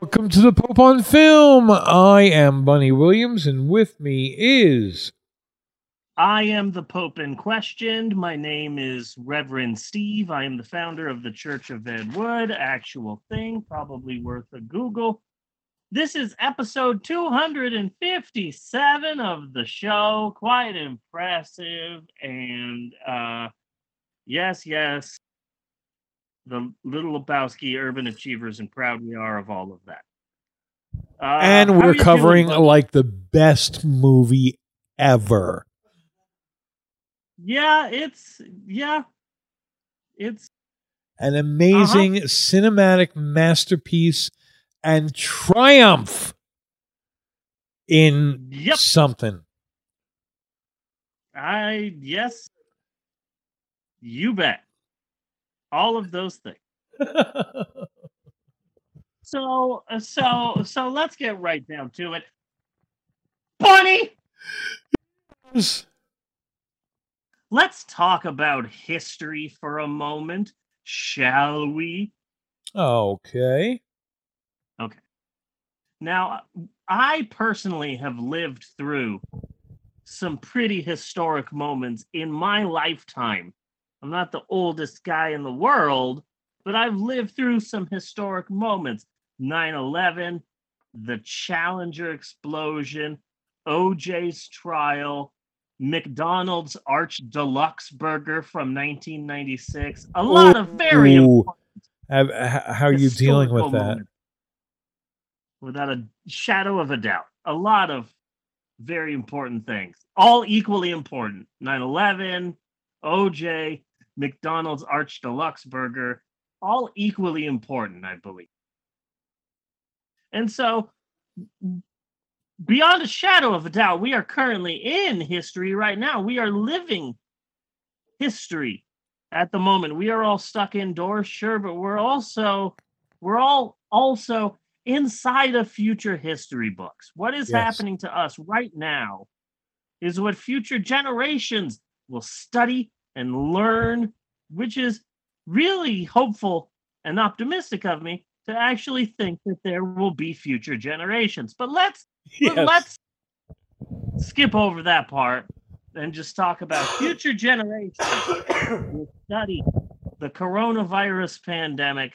Welcome to the Pope on Film. I am Bunny Williams, and with me is. I am the Pope in question. My name is Reverend Steve. I am the founder of the Church of Ed Wood. Actual thing, probably worth a Google. This is episode 257 of the show. Quite impressive. And uh yes, yes, the Little Lebowski urban achievers, and proud we are of all of that. Uh, and we're covering like the best movie ever. Yeah, it's yeah, it's An amazing Uh-huh. cinematic masterpiece and triumph in Yep. something. I yes, you bet. All of those things. So uh, so so let's get right down to it. Bunny, let's talk about history for a moment, shall we? Okay. Okay. Now, I personally have lived through some pretty historic moments in my lifetime. I'm not the oldest guy in the world, but I've lived through some historic moments 9 11, the Challenger explosion, OJ's trial, McDonald's Arch Deluxe Burger from 1996. A lot of very important Have, how are you dealing with that? Without a shadow of a doubt. A lot of very important things. All equally important. 9-11, OJ, McDonald's Arch Deluxe Burger, all equally important, I believe. And so beyond a shadow of a doubt, we are currently in history right now. We are living history at the moment. We are all stuck indoors, sure, but we're also we're all also inside of future history books. What is Yes. happening to us right now is what future generations will study and learn, which is really hopeful and optimistic of me to actually think that there will be future generations. But let's Yes. let's skip over that part and just talk about future generations will study the coronavirus pandemic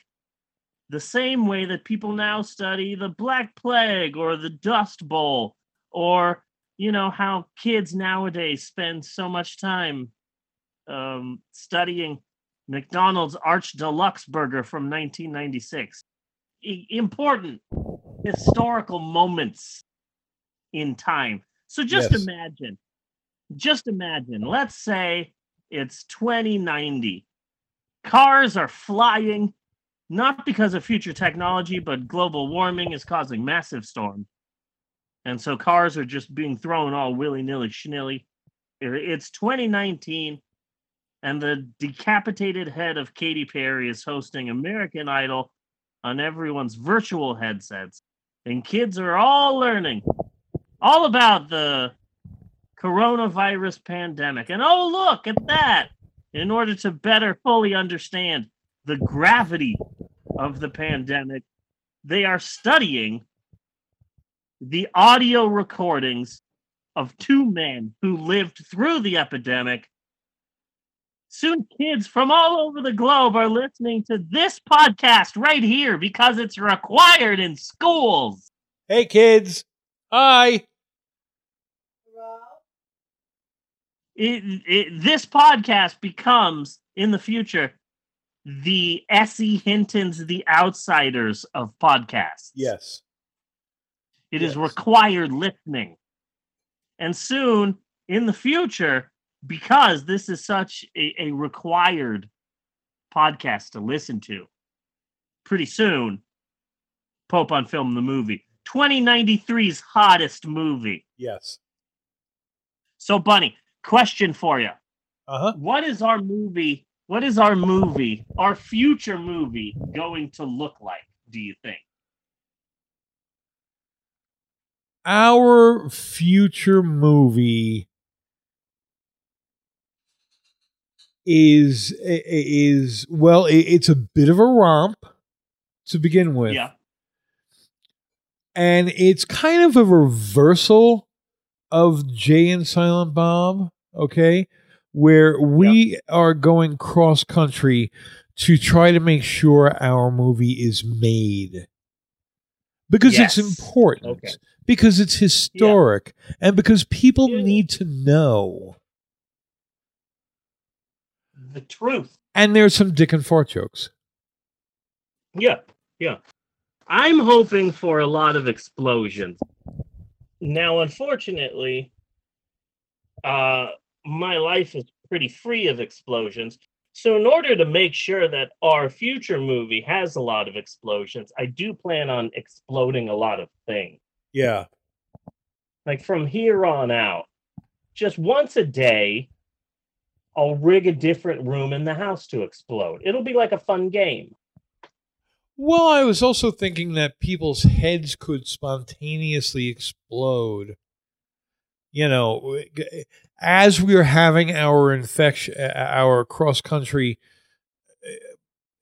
the same way that people now study the Black Plague or the Dust Bowl, or you know how kids nowadays spend so much time um, studying McDonald's Arch Deluxe Burger from 1996. I- important historical moments in time. So just Yes. imagine, just imagine, let's say it's 2090. Cars are flying, not because of future technology, but global warming is causing massive storms. And so cars are just being thrown all willy nilly schnilly. It's 2019, and the decapitated head of Katy Perry is hosting American Idol on everyone's virtual headsets. And kids are all learning all about the coronavirus pandemic. And oh, look at that! In order to better fully understand the gravity of the pandemic, they are studying the audio recordings of two men who lived through the epidemic. Soon, kids from all over the globe are listening to this podcast right here because it's required in schools. Hey, kids. Hi. it, it, this podcast becomes in the future the S.E. Hinton's The Outsiders of podcasts. Yes. It is yes. required listening. And soon in the future, because this is such a, a required podcast to listen to, pretty soon, Pope on Film, the movie, 2093's hottest movie. Yes. So, Bunny, question for you. Uh huh. what is our movie what is our movie our future movie going to look like do you think Our future movie is is well, it's a bit of a romp to begin with, Yeah. and it's kind of a reversal of Jay and Silent Bob. Okay, where we are going cross country to try to make sure our movie is made because it's important Okay. because it's historic and because people Yeah. need to know The truth. and there's some dick and fart jokes Yeah, yeah. I'm hoping for a lot of explosions. Now, unfortunately, uh, my life is pretty free of explosions. So, in order to make sure that our future movie has a lot of explosions, I do plan on exploding a lot of things. yeah Like from here on out, just once a day, I'll rig a different room in the house to explode. It'll be like a fun game. well i was also thinking that people's heads could spontaneously explode you know as we are having our infection uh, uh, our cross country uh,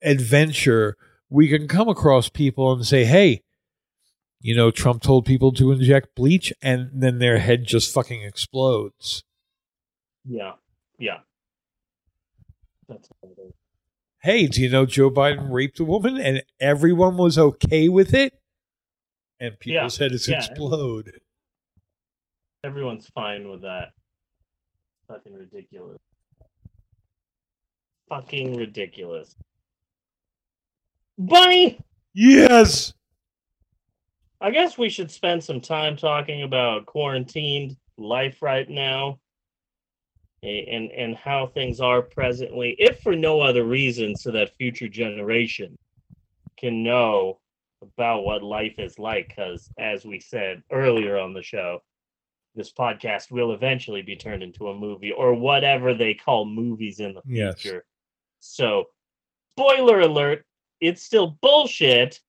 adventure we can come across people and say hey you know trump told people to inject bleach and then their head just fucking explodes Yeah, yeah. That's what it is. hey, do you know Joe Biden raped a woman and everyone was okay with it? And people Yeah, said it's yeah. explode. Everyone's fine with that. Fucking ridiculous. Fucking ridiculous. Bunny, Yes. I guess we should spend some time talking about quarantined life right now and and how things are presently, if for no other reason, so that future generation can know about what life is like. Because as we said earlier on the show, this podcast will eventually be turned into a movie or whatever they call movies in the Yes. future. So, spoiler alert, it's still bullshit.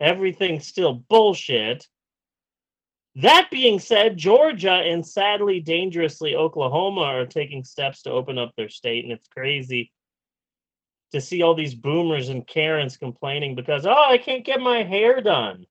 Everything's still bullshit. That being said, Georgia and sadly, dangerously, Oklahoma are taking steps to open up their state, and it's crazy to see all these boomers and Karens complaining because, oh, I can't get my hair done.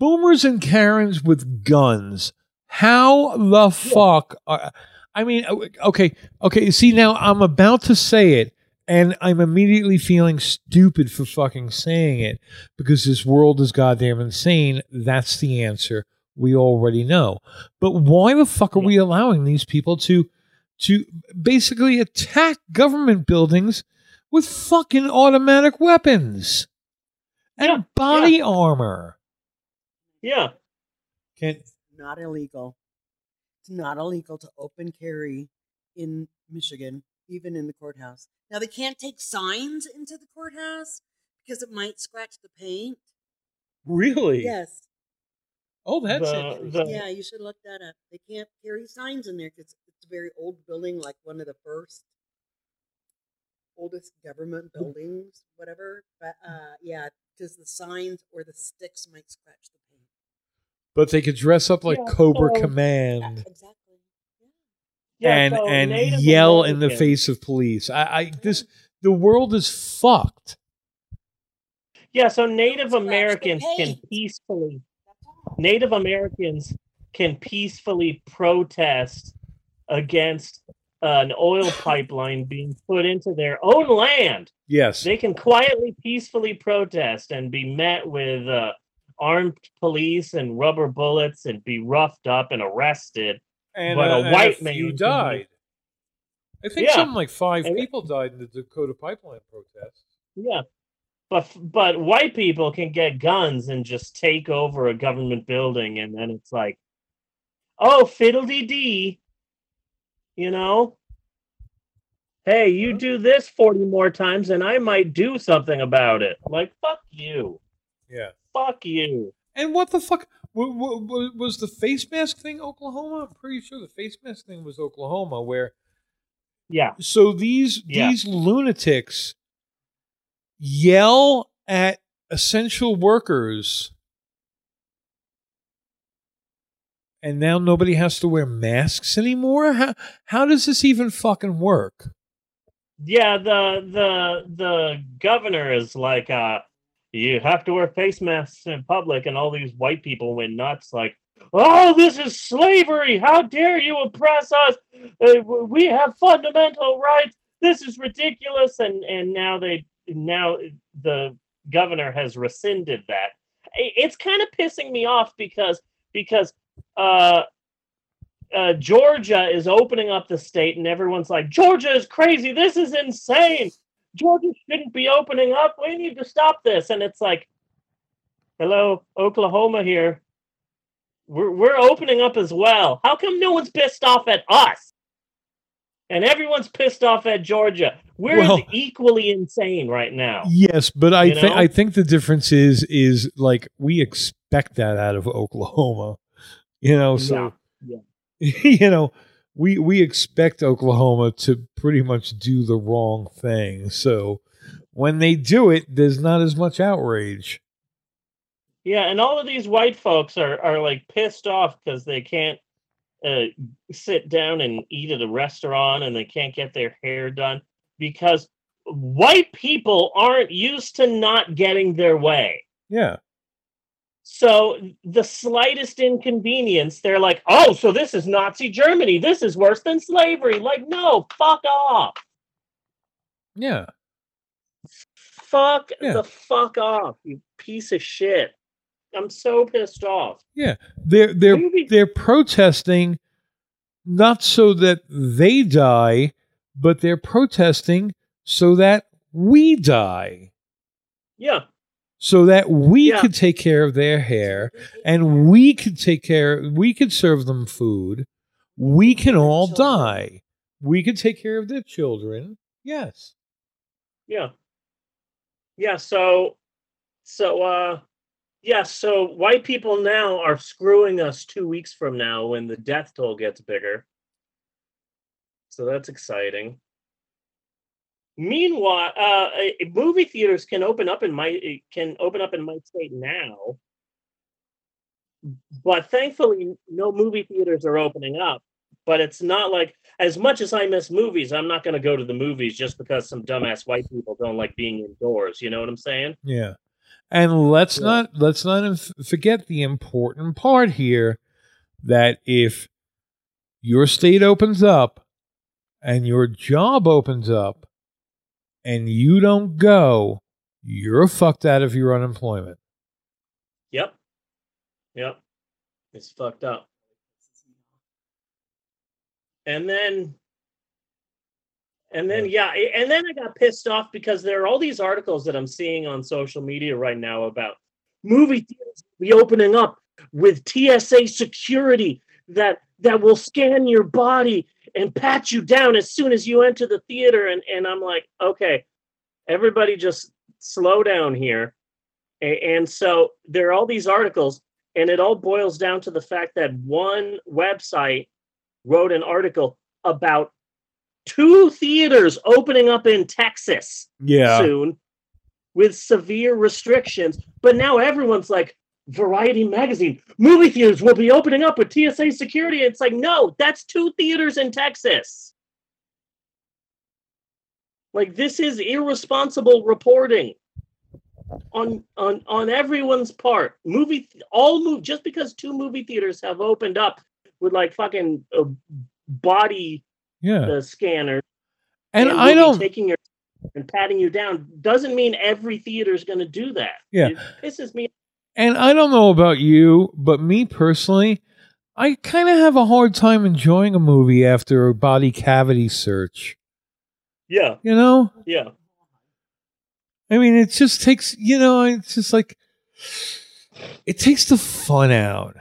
Boomers and Karens with guns. How the fuck? Are, I mean, okay, okay. You see, now I'm about to say it, and I'm immediately feeling stupid for fucking saying it because this world is goddamn insane. That's the answer. We already know. But why the fuck are we allowing these people to to basically attack government buildings with fucking automatic weapons and Yeah, body armor? Yeah. Can not illegal. It's not illegal to open carry in Michigan, even in the courthouse. Now they can't take signs into the courthouse because it might scratch the paint. really? Yes. Oh, that's The- interesting. the- Yeah, you should look that up. They can't carry signs in there because it's a very old building, like one of the first oldest government buildings, whatever. But uh, yeah, because the signs or the sticks might scratch the paint. but they could dress up like Yeah, Cobra so- Yeah, Command exactly. Yeah. Yeah, and so and Native yell in the face of police. I, I this the world is fucked. Yeah, so Native Americans can peacefully Native Americans can peacefully protest against an oil pipeline being put into their own land. Yes. They can quietly, peacefully protest and be met with uh, armed police and rubber bullets and be roughed up and arrested. And but a uh, and white man few can be- died. I think Yeah. something like five And- people died in the Dakota pipeline protests. Yeah. But but white people can get guns and just take over a government building and then it's like, oh fiddly dee. You know? Hey, you do this 40 more times and I might do something about it. Like, fuck you. Yeah. Fuck you. And what the fuck wa- wa- wa- was the face mask thing? Oklahoma? I'm pretty sure the face mask thing was Oklahoma, where Yeah. so these Yeah. these lunatics yell at essential workers and now nobody has to wear masks anymore. How how does this even fucking work? Yeah, the the the governor is like, uh, you have to wear face masks in public, and all these white people went nuts, like, oh, this is slavery! How dare you oppress us? Uh, we have fundamental rights. This is ridiculous, and and now they now the governor has rescinded that. It's kind of pissing me off because because uh uh, Georgia is opening up the state, and everyone's like, Georgia is crazy. This is insane. Georgia shouldn't be opening up. We need to stop this. And it's like, hello, Oklahoma here. We're, we're opening up as well. How come no one's pissed off at us? And everyone's pissed off at Georgia. We're Well- equally insane right now. Yes, but I You know? I think the difference is is like we expect that out of Oklahoma. You know, so Yeah. you know, we we expect Oklahoma to pretty much do the wrong thing. So when they do it, there's not as much outrage. Yeah, and all of these white folks are are like pissed off because they can't uh, sit down and eat at a restaurant and they can't get their hair done because white people aren't used to not getting their way. Yeah. So the slightest inconvenience, they're like, "Oh, so this is Nazi Germany. This is worse than slavery." Like, no, fuck off. Yeah. Fuck Yeah. the fuck off, you piece of shit. I'm so pissed off. Yeah. They're they're Movie- they're protesting not so that they die, but they're protesting so that we die. yeah. So that we Yeah. could take care of their hair and we could take care we could serve them food. We can all die. We could take care of their children. Yes. Yeah. Yeah, so so uh yeah, so white people now are screwing us 2 weeks from now when the death toll gets bigger. So that's exciting. Meanwhile, uh movie theaters can open up in my can open up in my state now. But thankfully no movie theaters are opening up. But it's not like as much as I miss movies, I'm not going to go to the movies just because some dumbass white people don't like being indoors. You know what I'm saying? Yeah. And let's Yeah. not let's not forget the important part here that if your state opens up and your job opens up and you don't go, you're fucked out of your unemployment. Yep. Yep. It's fucked up. And then and then yeah, and then I got pissed off because there are all these articles that I'm seeing on social media right now about movie theaters be opening up with TSA security that that will scan your body and pat you down as soon as you enter the theater and and I'm like, okay, everybody just slow down here. A- And so there are all these articles, and it all boils down to the fact that one website wrote an article about two theaters opening up in Texas Yeah. soon with severe restrictions. But now everyone's like, Variety magazine, movie theaters will be opening up with TSA security. It's like, no, that's two theaters in Texas. Like this is irresponsible reporting on on on everyone's part. Movie all move just because two movie theaters have opened up with like fucking uh, body yeah. uh, scanner And will I don't taking your and patting you down doesn't mean every theater is going to do that. Yeah. it pisses me. And I don't know about you, but me personally, I kind of have a hard time enjoying a movie after a body cavity search. Yeah, You know? yeah, I mean, it just takes, you know, it's just like, it takes the fun out.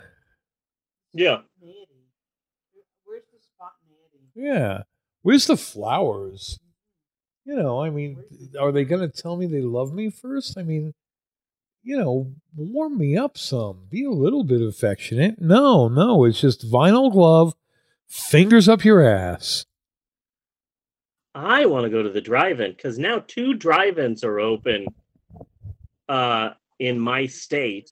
yeah. Where's the spontaneity? Yeah. Where's the flowers? You know, I mean, are they going to tell me they love me first? I mean, you know, warm me up some. Be a little bit affectionate. No, no, it's just vinyl glove, fingers up your ass. I want to go to the drive-in because now two drive-ins are open uh, in my state.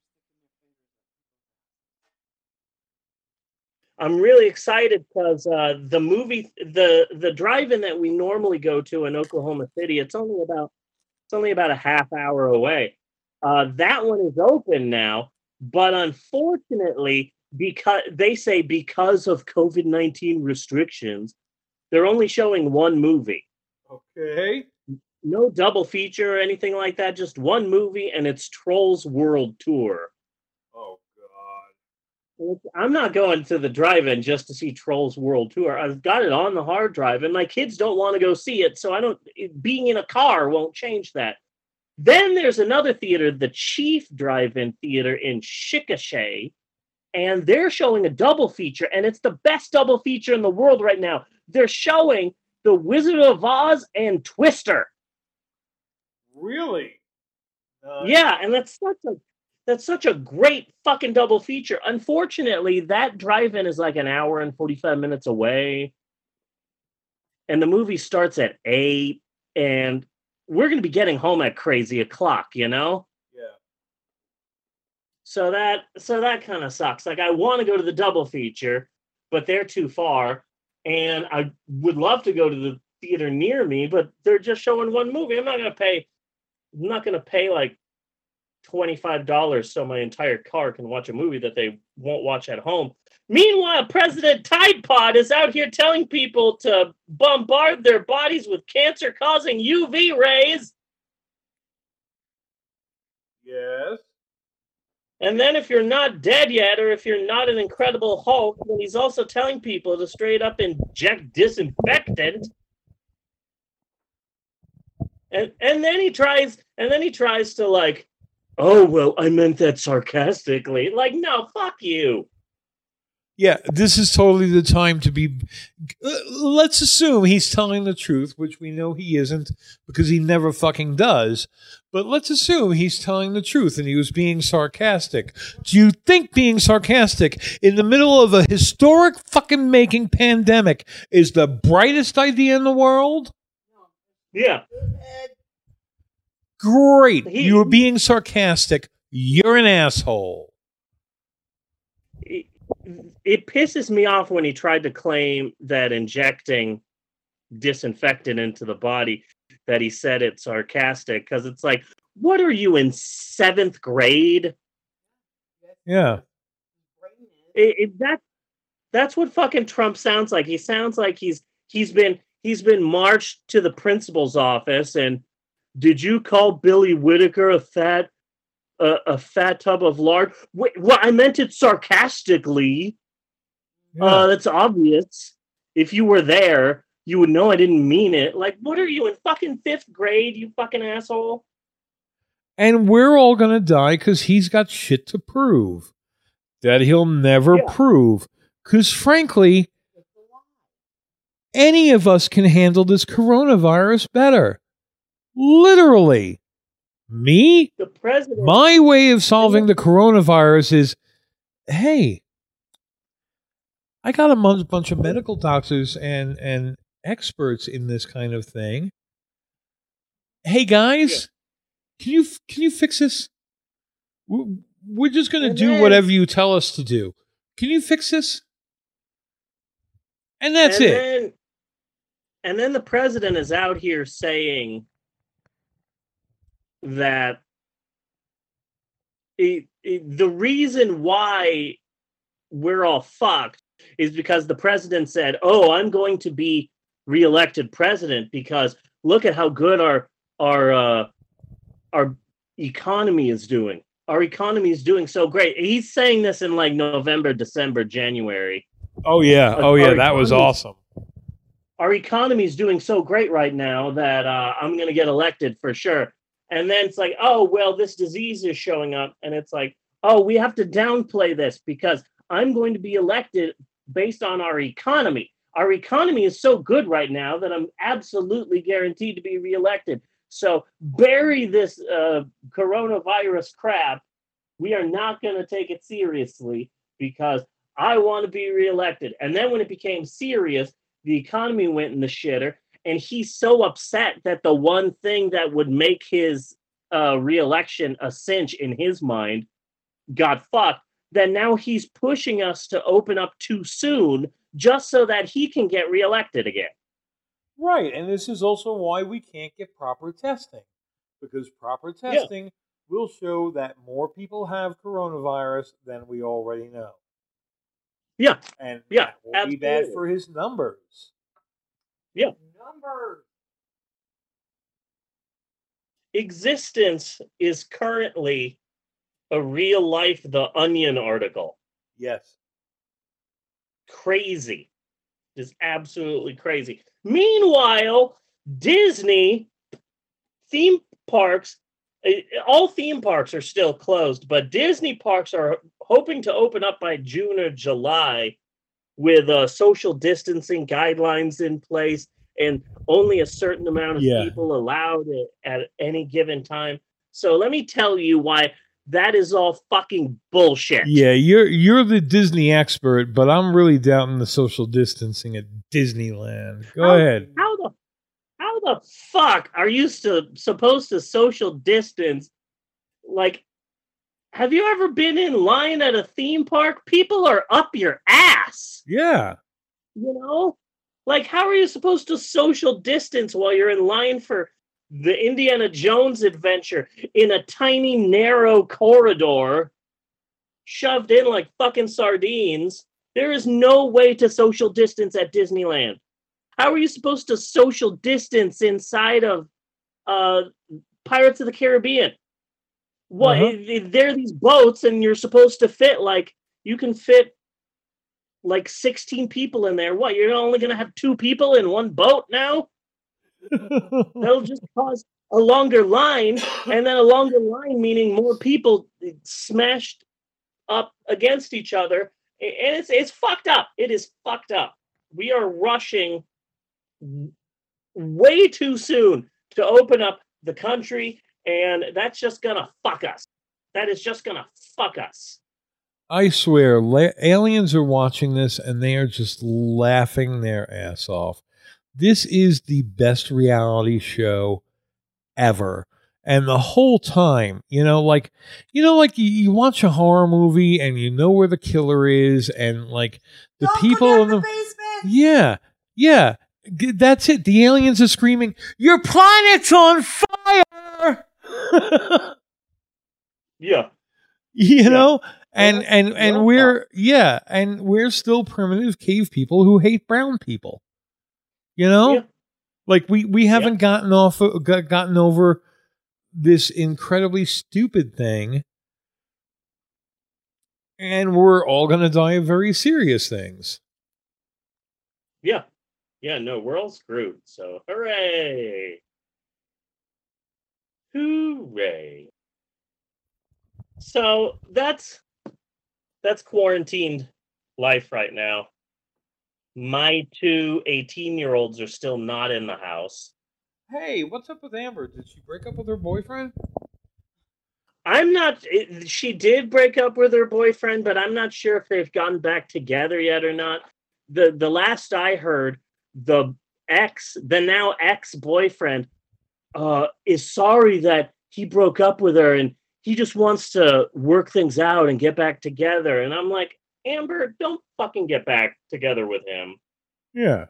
I'm really excited because uh, the movie, the the drive-in that we normally go to in Oklahoma City, it's only about it's only about a half hour away. Uh, that one is open now, but unfortunately, because they say because of COVID nineteen restrictions, they're only showing one movie. Okay. No double feature or anything like that. Just one movie, and it's Trolls World Tour. Oh God. I'm not going to the drive-in just to see Trolls World Tour. I've got it on the hard drive, and my kids don't want to go see it, so I don't. it- being in a car won't change that. Then there's another theater, the Chief Drive-In Theater in Chickasha, and they're showing a double feature, and it's the best double feature in the world right now. They're showing The Wizard of Oz and Twister. Really? Uh, Yeah, and that's such a that's such a great fucking double feature. Unfortunately, that drive-in is like an hour and 45 minutes away. And the movie starts at eight, and we're gonna be getting home at crazy o'clock, you know? Yeah. So that so that kind of sucks. Like I want to go to the double feature, but they're too far. And I would love to go to the theater near me, but they're just showing one movie. I'm not gonna pay I'm not gonna pay like $25 so my entire car can watch a movie that they won't watch at home. Meanwhile, President Tide Pod is out here telling people to bombard their bodies with cancer causing UV rays. Yes. And then if you're not dead yet, or if you're not an incredible Hulk, then he's also telling people to straight up inject disinfectant. And and then he tries and then he tries to like, oh well, I meant that sarcastically. Like, no, fuck you. Yeah, this is totally the time to be. uh, Let's assume he's telling the truth, which we know he isn't because he never fucking does. But let's assume he's telling the truth and he was being sarcastic. Do you think being sarcastic in the middle of a historic fucking making pandemic is the brightest idea in the world? Yeah. Great. He- You're being sarcastic. You're an asshole. It, it pisses me off when he tried to claim that injecting disinfectant into the body that he said it's sarcastic because it's like what are you in seventh grade Yeah. it, it, that that's what fucking Trump sounds like. He sounds like he's he's been he's been marched to the principal's office and did you call Billy Whitaker a fat a, a fat tub of lard? Wait, well, I meant it sarcastically. Yeah. Uh, that's obvious. If you were there, you would know I didn't mean it. Like, what are you in fucking fifth grade, you fucking asshole? And we're all going to die because he's got shit to prove that he'll never Yeah. prove. Because frankly, any of us can handle this coronavirus better. Literally. Me? The president. My way of solving the coronavirus is hey, I got a bunch of medical doctors and, and experts in this kind of thing. Hey guys, can you can you fix this? We're we're just going to do then- whatever you tell us to do. Can you fix this? And that's and it. Then, and then the president is out here saying that it, it- the reason why we're all fucked is because the president said, "Oh, I'm going to be reelected president because look at how good our our uh, our economy is doing. Our economy is doing so great." He's saying this in like November, December, January oh yeah. Oh yeah, our that was awesome. our economy is doing so great right now that uh, I'm going to get elected for sure. And then it's like, oh, well, this disease is showing up. And it's like, oh, we have to downplay this because I'm going to be elected based on our economy. Our economy is so good right now that I'm absolutely guaranteed to be reelected. So bury this uh, coronavirus crap. We are not going to take it seriously because I want to be reelected. And then when it became serious, the economy went in the shitter and he's so upset that the one thing that would make his uh, reelection a cinch in his mind got fucked then now he's pushing us to open up too soon just so that he can get reelected again. Right, and this is also why we can't get proper testing because proper testing will show that more people have coronavirus than we already know. Yeah, And Yeah, will be bad for his numbers. Yeah. Numbers. existence is currently a real life The Onion article. Yes. Crazy. Just absolutely crazy. Meanwhile, Disney theme parks, eh, all theme parks are still closed, but Disney parks are hoping to open up by June or July with uh, social distancing guidelines in place and only a certain amount of Yeah. people allowed at, at any given time. So let me tell you why that is all fucking bullshit. Yeah, you're you're the Disney expert, but I'm really doubting the social distancing at Disneyland. Go How- ahead. How the how the fuck are you supposed to social distance? Like, have you ever been in line at a theme park? People are up your ass. Yeah. You know, like how are you supposed to social distance while you're in line for the Indiana Jones adventure in a tiny narrow corridor, shoved in like fucking sardines? There is no way to social distance at Disneyland. How are you supposed to social distance inside of uh, Pirates of the Caribbean? What? Uh-huh. There are these boats, and you're supposed to fit like you can fit like 16 people in there. What? You're only going to have two people in one boat now? That'll just cause a longer line, and then a longer line meaning more people smashed up against each other, and it's it's fucked up. It is fucked up. We are rushing way too soon to open up the country, and that's just gonna fuck us. That is just gonna fuck us. I swear, aliens are watching this and they are just laughing their ass off. This is the best reality show ever. And the whole time, you know, like, you know, like you, you watch a horror movie and you know where the killer is, and like the Don't people in the, the basement. yeah, yeah, that's it. The aliens are screaming, "Your planet's on fire!" Yeah, you Yeah. know and Well, and and well we're yeah and we're still primitive cave people who hate brown people you know Yeah. like we we haven't gotten off gotten over this incredibly stupid thing and we're all going to die of very serious things yeah, yeah. No, we're all screwed. So hooray! Hooray! So that's that's quarantined life right now. My two 18 year olds are still not in the house. hey what's up with amber did she break up with her boyfriend I'm not. She did break up with her boyfriend, but I'm not sure if they've gotten back together yet or not. the The last I heard, the ex, the now ex boyfriend, uh, is sorry that he broke up with her, and he just wants to work things out and get back together. And I'm like, Amber, don't fucking get back together with him. yeah.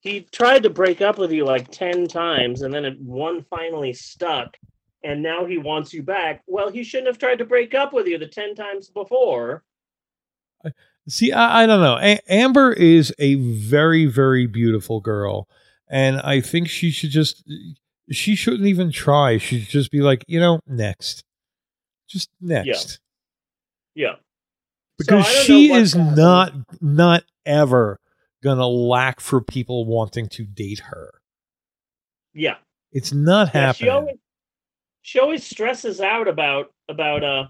He tried to break up with you like 10 times and then it one finally stuck and now he wants you back. Well he shouldn't have tried to break up with you the 10 times before. See, I, I don't know. A- Amber is a very, very beautiful girl, and I think she should just she shouldn't even try. She should just be like, you know, next, just next, yeah because I she is happening. not not ever gonna lack for people wanting to date her. yeah, It's not yeah she happening. always she always stresses out about about uh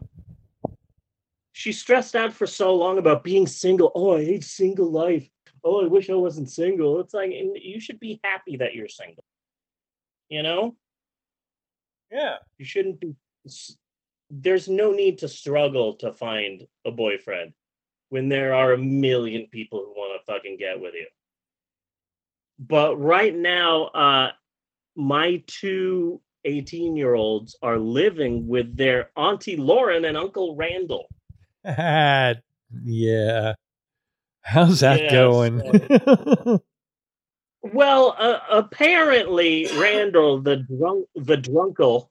she's stressed out for so long about being single oh i hate single life oh i wish i wasn't single it's like you should be happy that you're single you know yeah, You shouldn't be. There's no need to struggle to find a boyfriend when there are a million people who want to fucking get with you. But right now, uh, my two 18 year olds are living with their Auntie Lauren and Uncle Randall. yeah. How's that Yeah, going? Well, uh, apparently Randall, the drunk, the drunkle,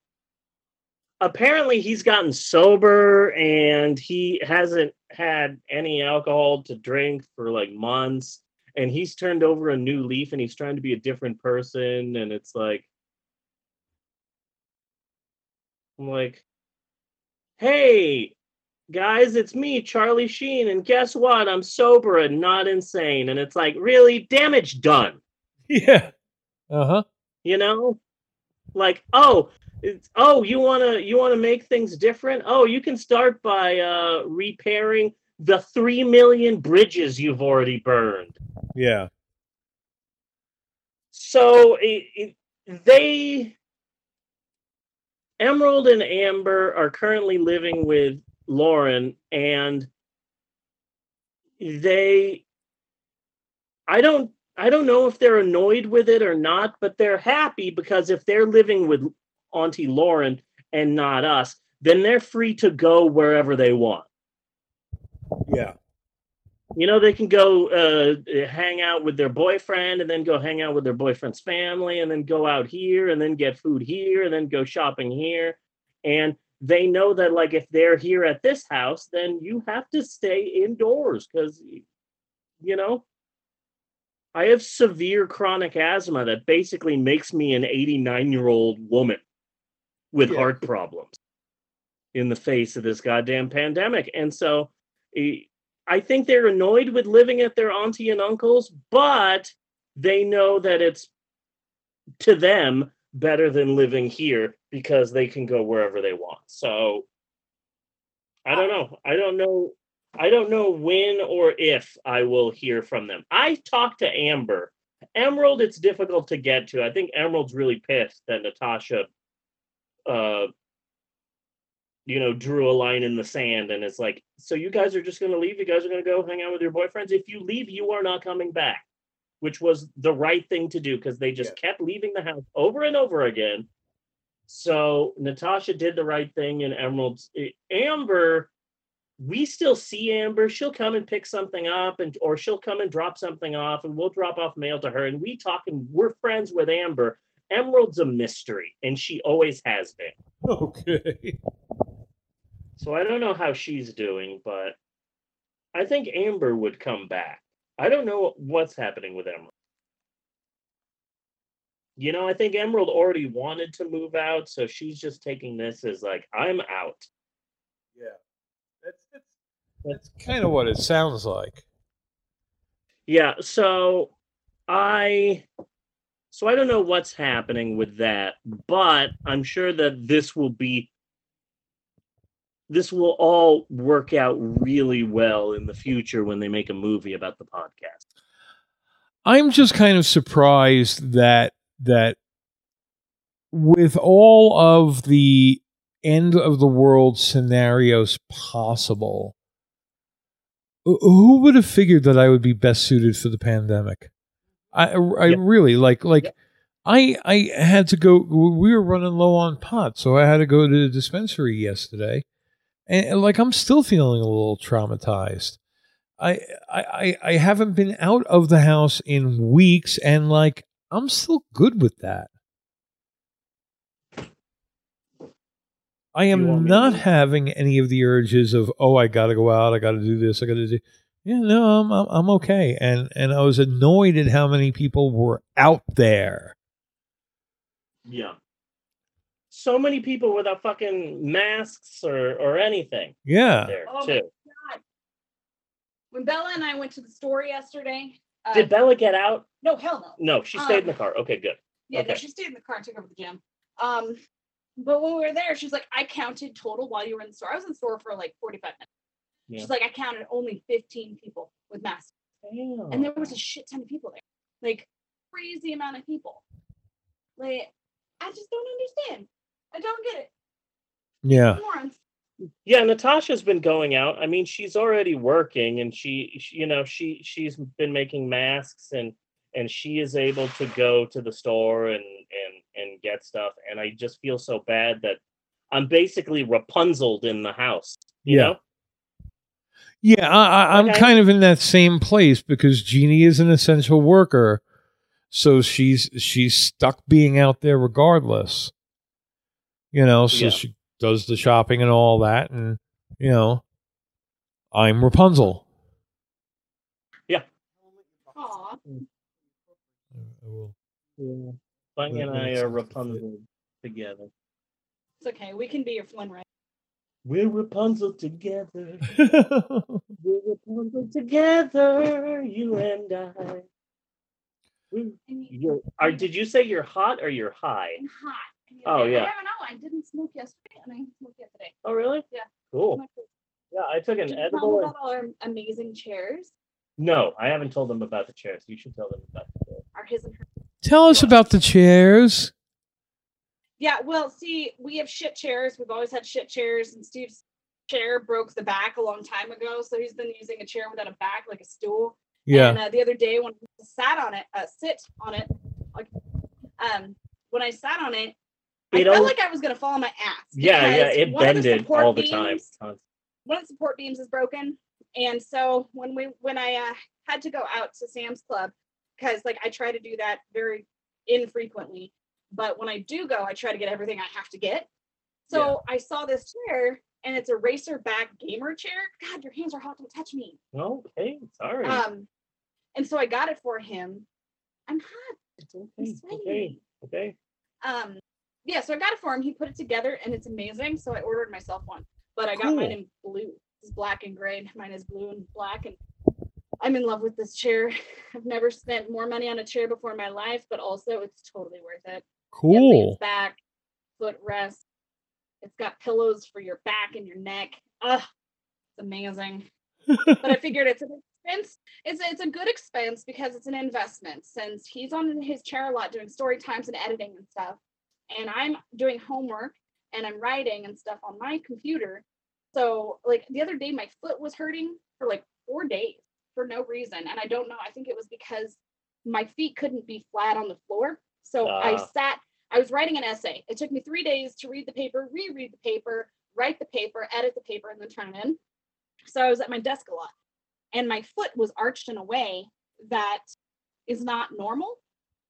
apparently he's gotten sober and he hasn't had any alcohol to drink for like months, and he's turned over a new leaf and he's trying to be a different person, and it's like, I'm like, hey. Guys, it's me, Charlie Sheen, and guess what? I'm sober and not insane. And it's like, really, damage done. yeah. Uh huh. you know like oh it's, oh you want to you want to make things different oh you can start by uh repairing the 3 million bridges you've already burned Yeah. so it, it, they emerald and amber are currently living with lauren and they i don't i don't know if they're annoyed with it or not but they're happy because if they're living with auntie lauren and not us then they're free to go wherever they want Yeah. you know they can go uh, hang out with their boyfriend and then go hang out with their boyfriend's family and then go out here and then get food here and then go shopping here and they know that like if they're here at this house then you have to stay indoors because you know i have severe chronic asthma that basically makes me an 89 year old woman with Yeah. heart problems in the face of this goddamn pandemic and so I think they're annoyed with living at their auntie and uncle's, but they know that it's to them better than living here because they can go wherever they want. So I don't know. I don't know. I don't know when or if I will hear from them. I talked to Amber. Emerald, it's difficult to get to. I think Emerald's really pissed that Natasha uh you know, drew a line in the sand and it's like, so you guys are just going to leave? You guys are going to go hang out with your boyfriends? If you leave, you are not coming back, which was the right thing to do because they just kept leaving the house over and over again. So Natasha did the right thing and Emerald's eh, Amber. We still see Amber. She'll come and pick something up, and or she'll come and drop something off, and we'll drop off mail to her. And we talk, and we're friends with Amber. Emerald's a mystery, and she always has been. Okay. So I don't know how she's doing, but I think Amber would come back. I don't know what's happening with Emerald. You know, I think Emerald already wanted to move out, so she's just taking this as like, I'm out. Yeah. That's kind of what it sounds like. Yeah, so I so I don't know what's happening with that, but I'm sure that this will be this will all work out really well in the future when they make a movie about the podcast. I'm just kind of surprised that that with all of the end of the world scenarios possible, who would have figured that I would be best suited for the pandemic? I, I Yeah. really like like Yeah. I I had to go. We were running low on pot, so I had to go to the dispensary yesterday, and, like I'm still feeling a little traumatized. I I I haven't been out of the house in weeks, and like I'm still good with that. I am me to not having any of the urges of oh I got to go out, I got to do this, I got to do. Yeah, no, I'm, I'm I'm okay, and and I was annoyed at how many people were out there. Yeah. So many people without fucking masks or or anything Yeah, there Oh, too. God. When Bella and I went to the store yesterday, uh, Did Bella get out? no, hell no. No, she stayed in the Um, car. Okay, good. Yeah, no, she stayed in the car and took over the gym. Um, but when we were there, she's like, I counted total while you were in the store. I was in the store for like 45 minutes. Yeah. She's like, I counted only 15 people with masks. And there was a shit ton of people there. Like crazy amount of people. Like, I just don't understand. I don't get it. yeah. Morons. Yeah, Natasha's been going out. I mean, she's already working, and she, she- you know, she she's been making masks, and and she is able to go to the store and and and get stuff, and I just feel so bad that I'm basically Rapunzel in the house. You Yeah. know? Yeah, I, I, I'm Okay. kind of in that same place because Jeannie is an essential worker, so she's she's stuck being out there regardless. You know, so Yeah. she does the shopping and all that, and you know, I'm Rapunzel. Aw. Mm. Yeah. Bunny and I are sense to. Rapunzel together. It's okay. We can be your Flynn Ray. We're Rapunzel together. We're Rapunzel together, you and I. You- You're, are, did you say you're hot or you're high? I'm hot. Oh, I- yeah. I don't know. I didn't smoke yesterday, and I didn't smoke yet. Oh, really? Yeah. Cool. I'm Yeah, I took an Did you tell them edible. and- about all our amazing chairs? No, I haven't told them about the chairs. You should tell them about the chairs. Our his and her. Tell us about the chairs. Yeah, well, see, we have shit chairs. We've always had shit chairs, and Steve's chair broke the back a long time ago, so he's been using a chair without a back, like a stool. Yeah, And uh, the other day when I sat on it, uh, sit on it, like, um, when I sat on it, I It felt al- like I was gonna fall on my ass. Yeah, yeah, it one of the bended all the time. beams- One of the support beams is broken, and so when we when I uh, had to go out to Sam's Club, because like I try to do that very infrequently, but when I do go, I try to get everything I have to get. So I saw this chair, and it's a racer back gamer chair. God, your hands are hot! Don't touch me. Okay, sorry. Um, and so I got it for him. I'm hot. it's I'm okay. Okay. Okay. Um, yeah, so I got it for him. He put it together, and it's amazing. So I ordered myself one, but I got mine in blue. It's black and gray. and Mine is blue and black, and I'm in love with this chair. I've never spent more money on a chair before in my life, but also it's totally worth it. It cool. leans back, foot rest. It's got pillows for your back and your neck. Ugh, it's amazing. but I figured it's an expense. It's it's a good expense because it's an investment. Since he's on his chair a lot doing story times and editing and stuff, and I'm doing homework and I'm writing and stuff on my computer. So like the other day, my foot was hurting for like four days for no reason, and I don't know. I think it was because my feet couldn't be flat on the floor. So I Ah. sat. I was writing an essay. It took me three days to read the paper, reread the paper, write the paper, edit the paper, and then turn it in. So I was at my desk a lot, and my foot was arched in a way that is not normal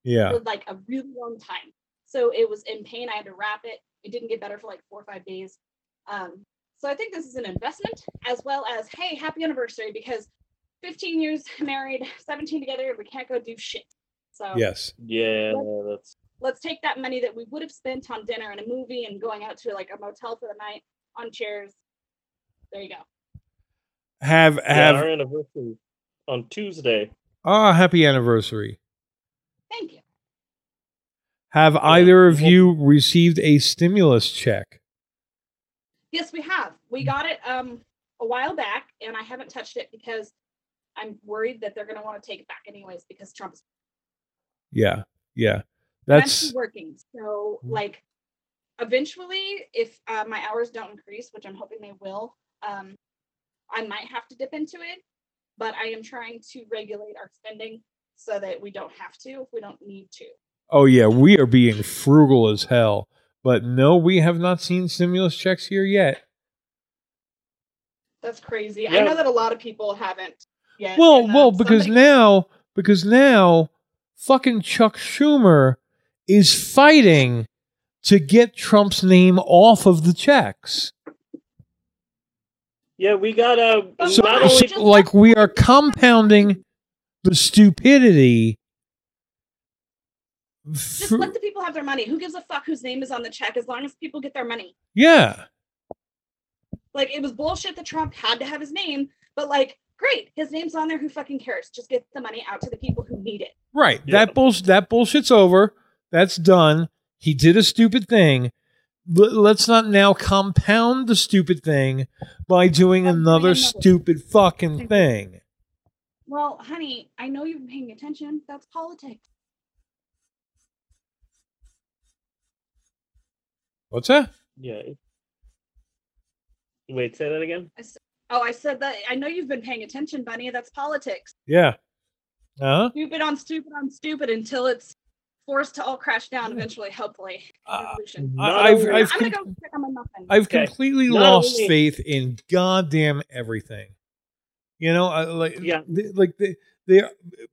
Yeah, for like a really long time. So it was in pain. I had to wrap it. It didn't get better for like four or five days. Um, so I think this is an investment as well as hey, happy anniversary because 15 years married, 17 together, we can't go do shit. So yes. Yeah, that's let's take that money that we would have spent on dinner and a movie and going out to like a motel for the night on chairs. There you go. Have yeah, have our anniversary on Tuesday. ah happy anniversary. Thank you. Have either of you received a stimulus check? Yes, we have. We got it um a while back, and I haven't touched it because I'm worried that they're going to want to take it back anyways because Trump's Yeah, yeah. I'm That's working. So like eventually, if uh, my hours don't increase, which I'm hoping they will, um, I might have to dip into it. But I am trying to regulate our spending so that we don't have to if we don't need to. oh yeah, we are being frugal as hell. But no, we have not seen stimulus checks here yet. That's crazy. I know that a lot of people haven't yet. Well, and, well, because somebody- now, because now, fucking Chuck Schumer is fighting to get Trump's name off of the checks. Yeah, we got a But So, not only so, like, we are compounding the stupidity. just let the people have their money. Who gives a fuck whose name is on the check as long as people get their money? yeah, Like it was bullshit that Trump had to have his name, but like, great, his name's on there. Who fucking cares? Just get the money out to the people who need it. right. Yeah. That bullsh- That bullshit's over. That's done. He did a stupid thing. L- let's not now compound the stupid thing by doing By doing another another- stupid fucking thing. Well, honey, I know you've been paying attention. That's politics. What's that? yeah. Wait, say that again. Oh, I said that. I know you've been paying attention, Bunny. That's politics. Yeah. Uh huh. Stupid on stupid on stupid until it's forced to all crash down eventually, hopefully. Uh, I- Not I've, I've, com- go check on my muffin. I've Okay. completely Not lost only- faith in goddamn everything. You know, I, like Yeah. th- like they, they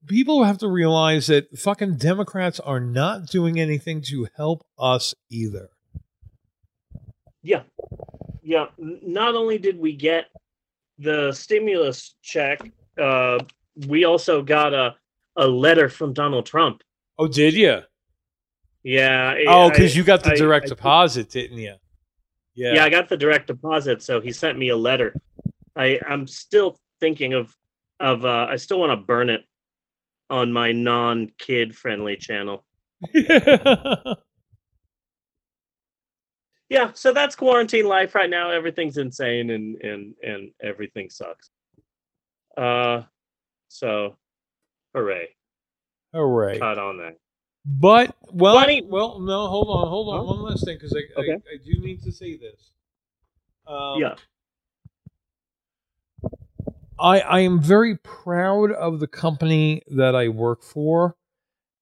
people have to realize that fucking Democrats are not doing anything to help us either. Yeah. Yeah. Not only did we get the stimulus check, uh, we also got a, a letter from Donald Trump. Oh, did you? Yeah. I- Oh, because you got the I- direct I- deposit, didn't you? Yeah. Yeah. I got the direct deposit, so he sent me a letter. I I'm still thinking of of uh, I still want to burn it on my non kid friendly channel. Yeah, so that's quarantine life right now. Everything's insane and and and everything sucks. Uh, so hooray! Hooray. Cut on that. But well, Bunny- well, no, hold on, hold on. Huh? One last thing, because I, Okay. I I do need to say this. Um, yeah. I I am very proud of the company that I work for,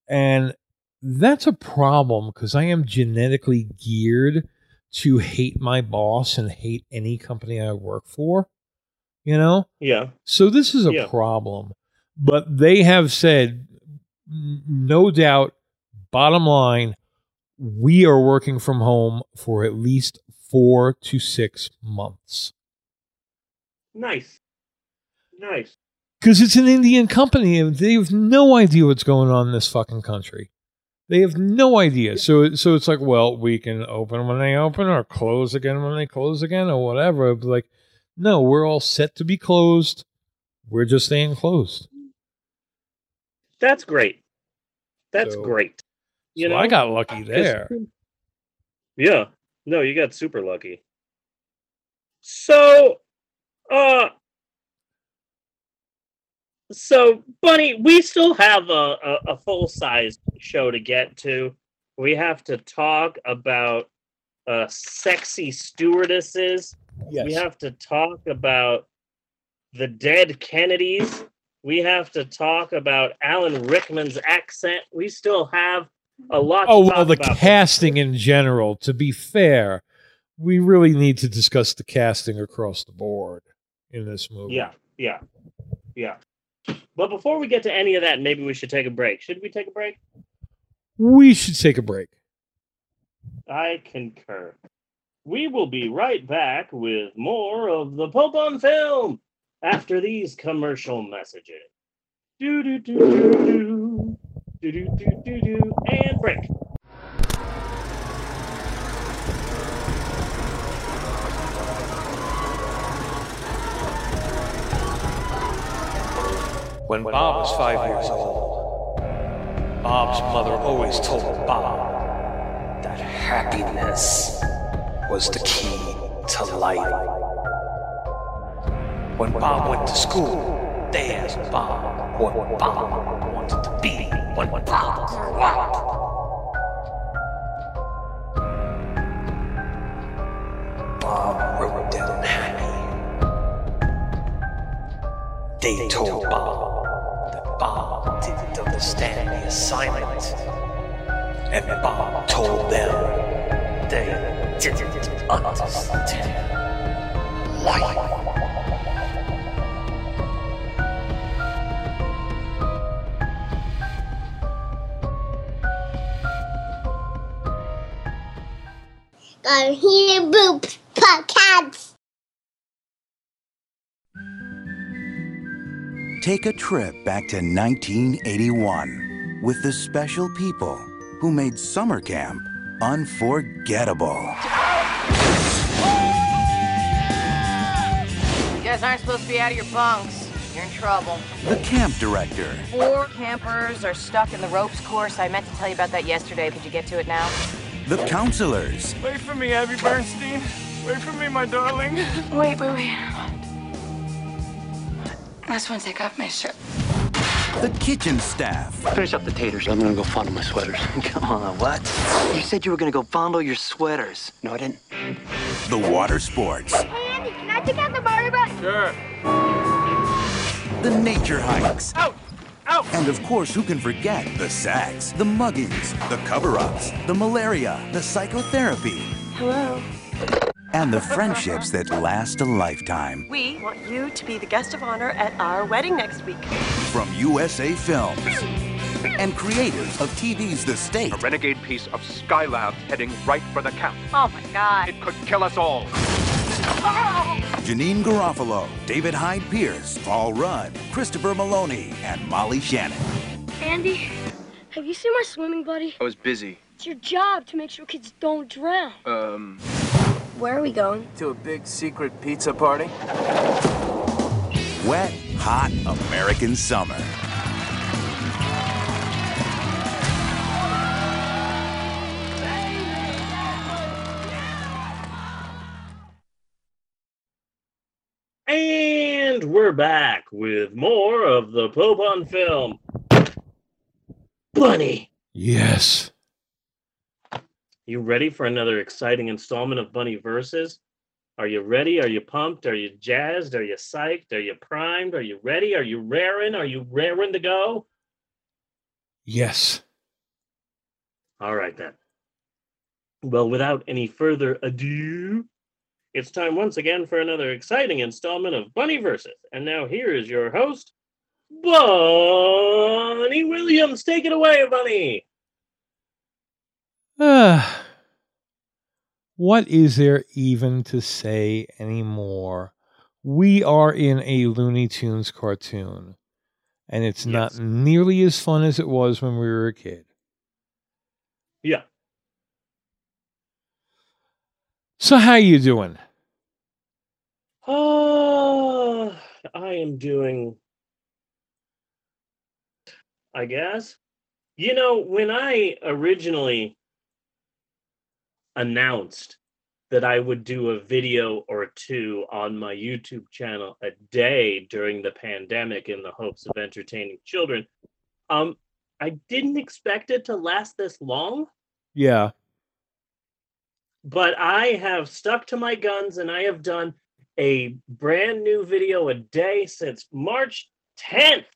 and that's a problem because I am genetically geared to hate my boss and hate any company I work for. You know, Yeah. so this is a Yeah. problem, but they have said, no doubt, bottom line, we are working from home for at least four to six months. Nice. Nice. Because it's an Indian company and they have no idea what's going on in this fucking country. They have no idea. So so it's like, well, we can open when they open or close again when they close again or whatever. But like, no, we're all set to be closed. We're just staying closed. That's great. That's So- great. You so know, I got lucky there. Yeah. No, you got super lucky. So, uh, so Bunny, we still have a, a, a full size show to get to. We have to talk about uh, sexy stewardesses. Yes. We have to talk about the dead Kennedys. We have to talk about Alan Rickman's accent. We still have a lot. oh well, the about. casting in general. To be fair, we really need to discuss the casting across the board in this movie. Yeah, yeah, yeah. But before we get to any of that, maybe we should take a break. Should we take a break? we should take a break. I concur. We will be right back with more of the Pope on Film after these commercial messages. Do do do do do do do do do do and break. When Bob was five years old, Bob's mother always told Bob that happiness was the key to life. When Bob went to school, they asked Bob what Bob wanted to be when Bob grew up. Bob wrote down happy. They told Bob Bob didn't understand the assignment. And Bob told them they didn't understand life. Here, boop, podcast. Take a trip back to 1981 with the special people who made summer camp unforgettable. You guys aren't supposed to be out of your bunks. You're in trouble. The camp director, Four campers are stuck in the ropes course. I meant to tell you about that yesterday. Could you get to it now? the counselors, Wait for me, Abby Bernstein. Wait for me, my darling. Wait, wait, wait. I just want to take off my shirt. the kitchen staff, Finish up the taters. I'm gonna go fondle my sweaters. Come on, what? You said you were gonna go fondle your sweaters. No, I didn't. the water sports, Hey, Andy, can I take out the Barbie bus? Sure. the nature hikes, Out! Out! And of course, who can forget the sex, the muggings, the cover ups, the malaria, the psychotherapy, Hello. And the friendships that last a lifetime. We want you to be the guest of honor at our wedding next week. From USA Films and creators of TV's The State. A renegade piece of Skylab heading right for the camp. Oh my god. It could kill us all. Janeane Garofalo, David Hyde Pierce, Paul Rudd, Christopher Meloni, and Molly Shannon. Andy, have you seen my swimming buddy? I was busy. It's your job to make sure kids don't drown. Um, Where are we going? to a big secret pizza party. Wet, hot American summer. And we're back with more of the Pope on film. Bunny, Yes. You ready for another exciting installment of Bunny Versus? Are you ready? Are you pumped? Are you jazzed? Are you psyched? Are you primed? Are you ready? Are you raring? Are you raring to go? Yes. All right then. Well, without any further ado, it's time once again for another exciting installment of Bunny Versus. And now here is your host, Bunny Williams. Take it away, Bunny. What is there even to say anymore? We are in a Looney Tunes cartoon, and it's not nearly as fun as it was when we were a kid. Yeah. So how you doing? Oh, I am doing, I guess. You know, when I originally announced that I would do a video or two on my YouTube channel a day during the pandemic in the hopes of entertaining children, um, I didn't expect it to last this long. Yeah. but I have stuck to my guns and I have done a brand new video a day since March 10th.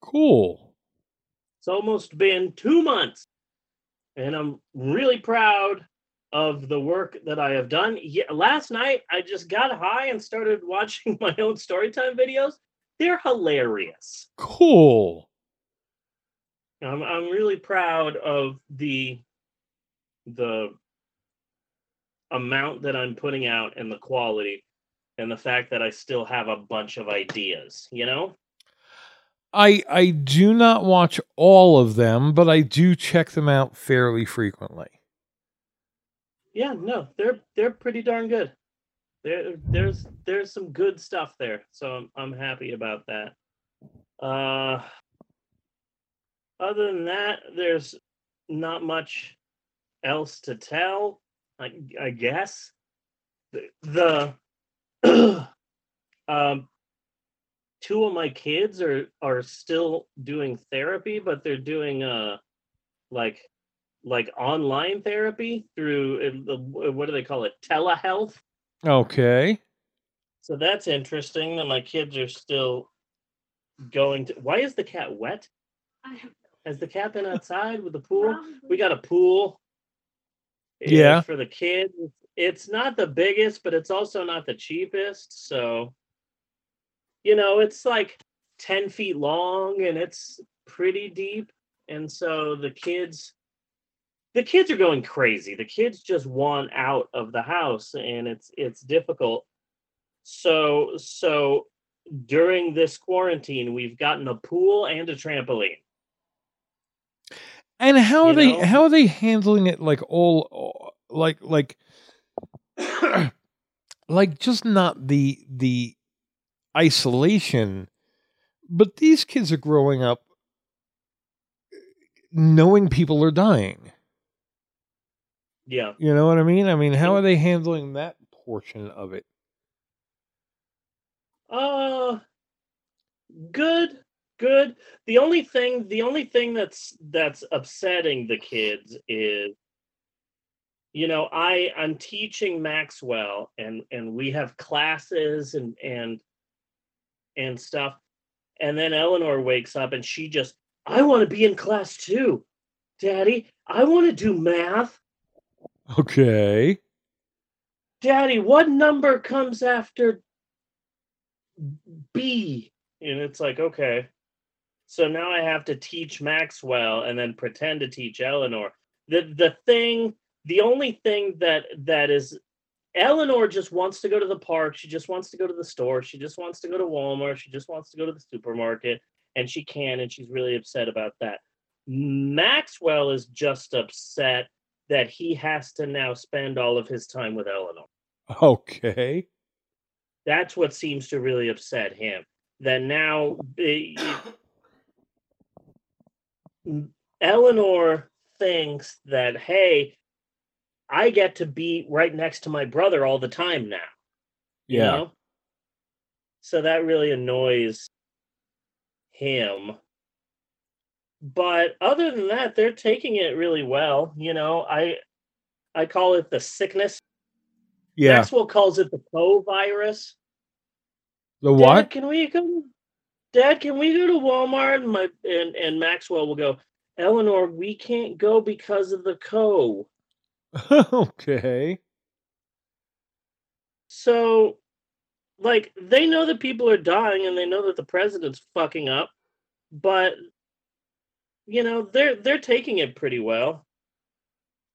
Cool. It's almost been two months. And I'm really proud of the work that I have done. Yeah, last night I just got high and started watching my own storytime videos. They're hilarious. Cool. I'm I'm really proud of the the amount that I'm putting out and the quality and the fact that I still have a bunch of ideas, you know? I I do not watch all of them, but I do check them out fairly frequently. Yeah, no, they're they're pretty darn good. There there's there's some good stuff there. So I'm I'm happy about that. Uh other than that, there's not much else to tell. I I guess the, the um two of my kids are are still doing therapy, but they're doing uh like like online therapy through uh, what do they call it telehealth. Okay. So that's interesting that my kids are still going to. Why is the cat wet? Has the cat been outside with the pool? We got a pool. Yeah. For the kids, it's not the biggest, but it's also not the cheapest. So, you know, it's like ten feet long and it's pretty deep, and so the kids. The kids are going crazy. The kids just want out of the house, and it's it's difficult. So so during this quarantine, we've gotten a pool and a trampoline. And how are You they know? how are they handling it like all uh, like like like just not the the isolation but these kids are growing up uh, knowing people are dying. Yeah. You know what I mean? I mean, how are they handling that portion of it? Uh good, good. The only thing the only thing that's that's upsetting the kids is you know, I I'm teaching Maxwell and and we have classes and and and stuff. And then Eleanor wakes up and she just I want to be in class too. Daddy, I want to do math. Okay. Daddy, what number comes after B? And it's like, okay. So now I have to teach Maxwell and then pretend to teach Eleanor. The the thing, the only thing that that is Eleanor just wants to go to the park. She just wants to go to the store. She just wants to go to Walmart. She just wants to go to the supermarket. And she can, and she's really upset about that. Maxwell is just upset that he has to now spend all of his time with Eleanor. Okay. That's what seems to really upset him. That now Eleanor thinks that, hey, I get to be right next to my brother all the time now. you Yeah. know? So that really annoys him. But other than that, they're taking it really well. You know, I I call it the sickness. Yeah. Maxwell calls it the co virus. The Dad, what? can we go? Dad, can we go to Walmart? And my and, and Maxwell will go. Eleanor, we can't go because of the co. okay. So, like, they know that people are dying and they know that the president's fucking up, but you know they're they're taking it pretty well.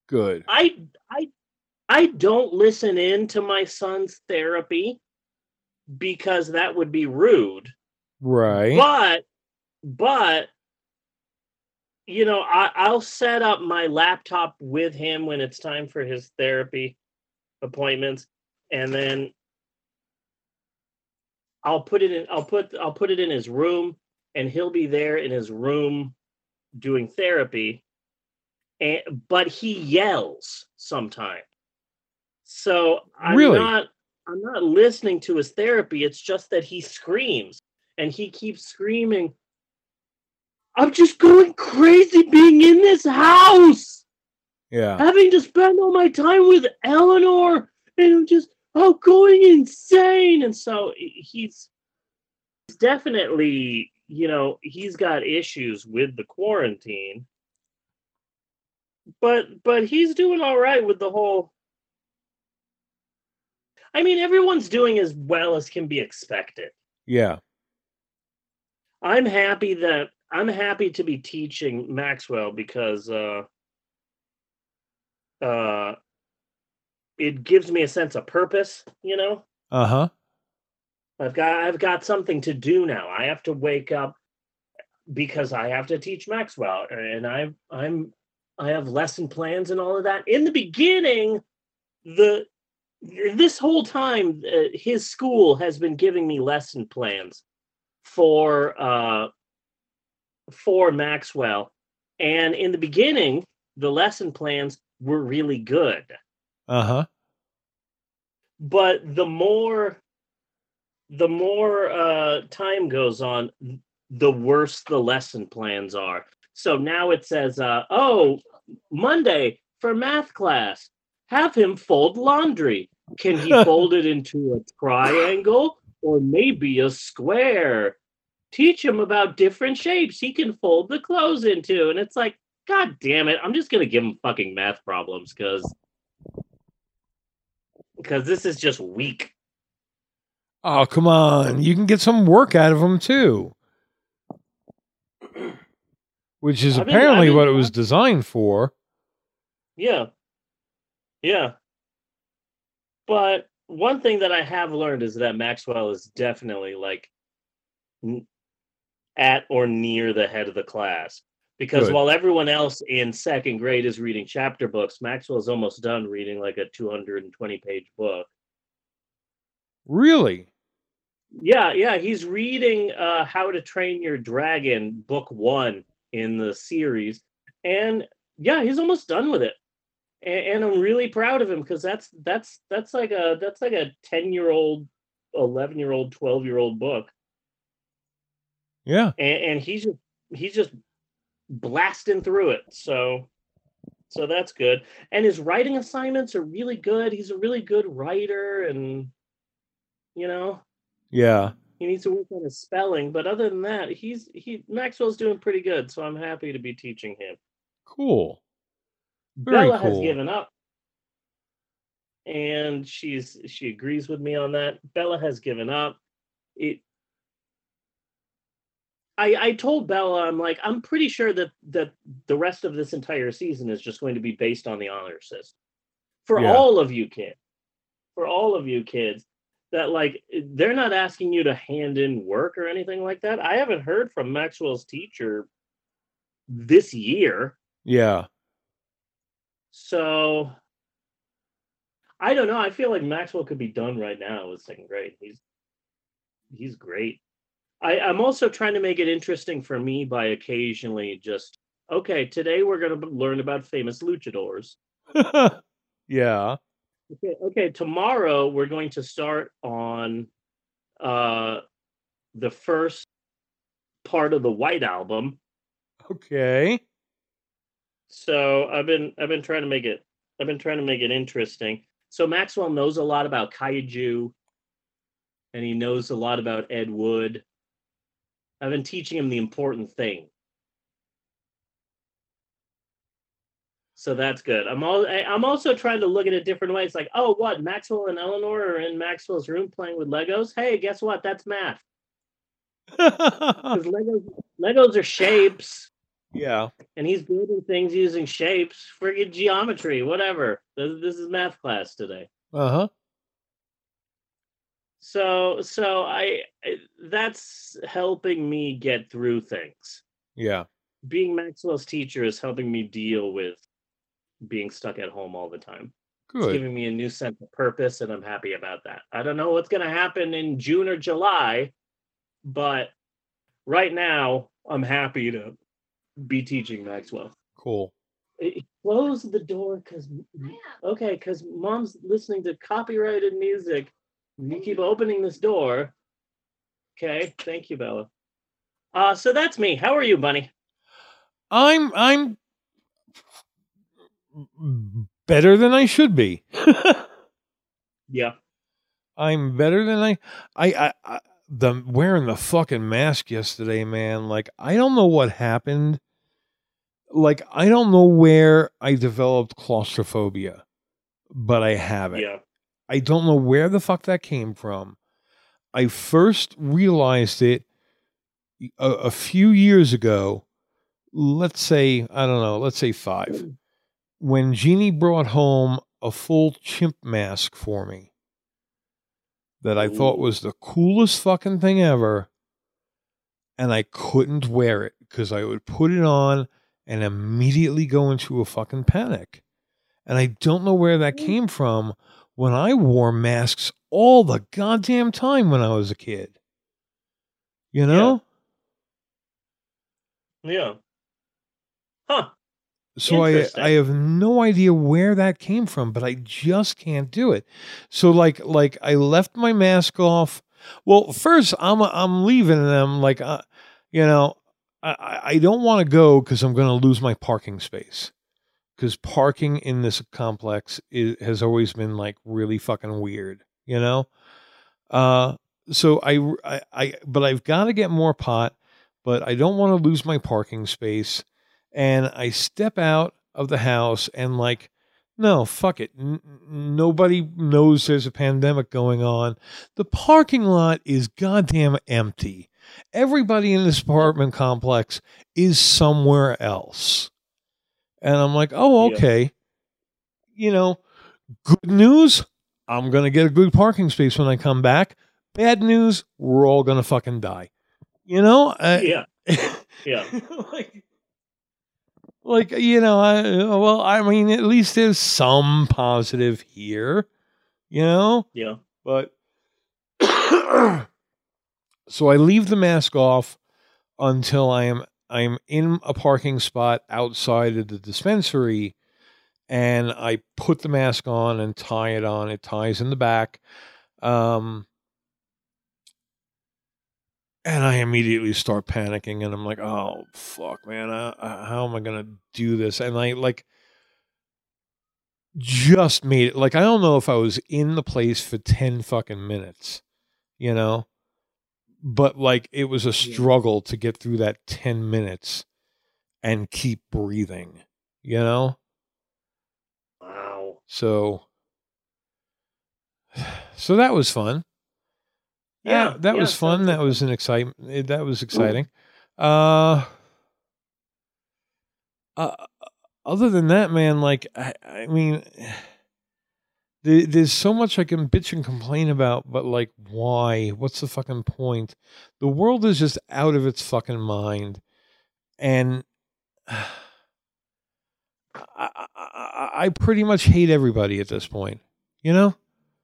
Good. I I I don't listen in to my son's therapy because that would be rude. Right. But but you know, I, I'll set up my laptop with him when it's time for his therapy appointments, and then I'll put it in. I'll put I'll put it in his room, and he'll be there in his room doing therapy. And but he yells sometimes, so I'm Really? not I'm not listening to his therapy. It's just that he screams, and he keeps screaming. I'm just going crazy being in this house, Yeah. having to spend all my time with Eleanor, and I'm just oh going insane. And so he's he's definitely, you know, he's got issues with the quarantine. But but he's doing all right with the whole I mean, everyone's doing as well as can be expected. Yeah. I'm happy that I'm happy to be teaching Maxwell because uh uh it gives me a sense of purpose, you know? Uh huh. I've got I've got something to do now. I have to wake up because I have to teach Maxwell and I I'm I have lesson plans and all of that. In the beginning, the this whole time uh, his school has been giving me lesson plans for uh for Maxwell. And in the beginning, the lesson plans were really good. Uh huh. But the more the more uh time goes on, the worse the lesson plans are. So now it says uh oh, Monday for math class, have him fold laundry. Can he fold it into a triangle or maybe a square? Teach him about different shapes he can fold the clothes into. And it's like, God damn it, I'm just gonna give him fucking math problems because because this is just weak. Oh, come on. You can get some work out of them too. Which is I've been- apparently I've been- what it was designed for. Yeah. Yeah. But one thing that I have learned is that Maxwell is definitely like at or near the head of the class. Because Good. while everyone else in second grade is reading chapter books, Maxwell's almost done reading like a 220 page book. Really? Yeah, yeah, he's reading uh How to Train Your Dragon book 1 in the series and yeah, he's almost done with it. And, and I'm really proud of him because that's that's that's like a that's like a 10-year-old, 11-year-old, 12-year-old book. Yeah. And, and he's just he's just blasting through it. So so that's good. And his writing assignments are really good. He's a really good writer and you know, Yeah. He needs to work on his spelling, but other than that, he's he Maxwell's doing pretty good. So I'm happy to be teaching him. Cool. Very Bella has given up, and she's she agrees with me on that. Bella has given up. It. I I told Bella I'm like I'm pretty sure that that the rest of this entire season is just going to be based on the honor system for Yeah. all of you kids, for all of you kids that like they're not asking you to hand in work or anything like that. I haven't heard from Maxwell's teacher this year. Yeah. So I don't know. I feel like Maxwell could be done right now with second grade. He's he's great. I, I'm also trying to make it interesting for me by occasionally just okay, today we're gonna learn about famous luchadors. yeah. Okay, okay, tomorrow we're going to start on uh the first part of the White Album. Okay. So I've been I've been trying to make it I've been trying to make it interesting. So Maxwell knows a lot about kaiju and he knows a lot about Ed Wood. I've been teaching him the important thing. So that's good. I'm all I'm also trying to look at it different ways. Like, oh, what? Maxwell and Eleanor are in Maxwell's room playing with Legos. Hey, guess what? That's math. Because Legos Legos are shapes Yeah. and he's building things using shapes, friggin' geometry, whatever. This, this is math class today. Uh huh. So, so I- that's helping me get through things. Yeah. Being Maxwell's teacher is helping me deal with being stuck at home all the time. It's giving me a new sense of purpose, and I'm happy about that. I don't know what's going to happen in June or July, but right now I'm happy to be teaching Maxwell. Cool. Eh, close the door because okay because mom's listening to copyrighted music you keep opening this door okay thank you bella uh so that's me how are you bunny I'm I'm better than I should be. yeah I'm better than I I I, I the wearing the fucking mask yesterday, man. Like I don't know what happened. Like I don't know where I developed claustrophobia, but I have it. yeah I don't know where the fuck that came from. I first realized it a, a few years ago. Let's say, I don't know, let's say five. When Jeannie brought home a full chimp mask for me that I thought was the coolest fucking thing ever. And I couldn't wear it because I would put it on and immediately go into a fucking panic. And I don't know where that mm. came from when I wore masks all the goddamn time when I was a kid. You know? yeah huh So I I have no idea where that came from, but I just can't do it. So like like I left my mask off. Well, first I'm I'm leaving and I'm like uh, you know I I- don't want to go because I'm going to lose my parking space because parking in this complex is, has always been like really fucking weird. You know. Uh. So I I, I but I've got to get more pot, but I don't want to lose my parking space and I step out of the house and like, no, fuck it. N- nobody knows there's a pandemic going on. The parking lot is goddamn empty. Everybody in this apartment complex is somewhere else. And I'm like, oh, Yeah. okay. You know, good news. I'm going to get a good parking space when I come back. Bad news. We're all going to fucking die. You know? Uh, yeah yeah like, like you know I, well i mean at least there's some positive here you know? Yeah. But so i leave the mask off until i am i'm in a parking spot outside of the dispensary and i put the mask on and tie it on. It ties in the back. Um and I immediately start panicking, and I'm like, "Oh fuck, man! Uh, uh, how am I gonna do this?" And I like just made it. Like I don't know if I was in the place for ten fucking minutes, you know, but like it was a struggle to get through that 10 minutes and keep breathing, you know? Wow. So so that was fun. Yeah, that, that yeah, was fun. That was an excitement. That was exciting. Uh, uh, other than that, man, like I, I mean, there, there's so much I can bitch and complain about, but like, why? What's the fucking point? The world is just out of its fucking mind, and I, I, I, I pretty much hate everybody at this point. You know.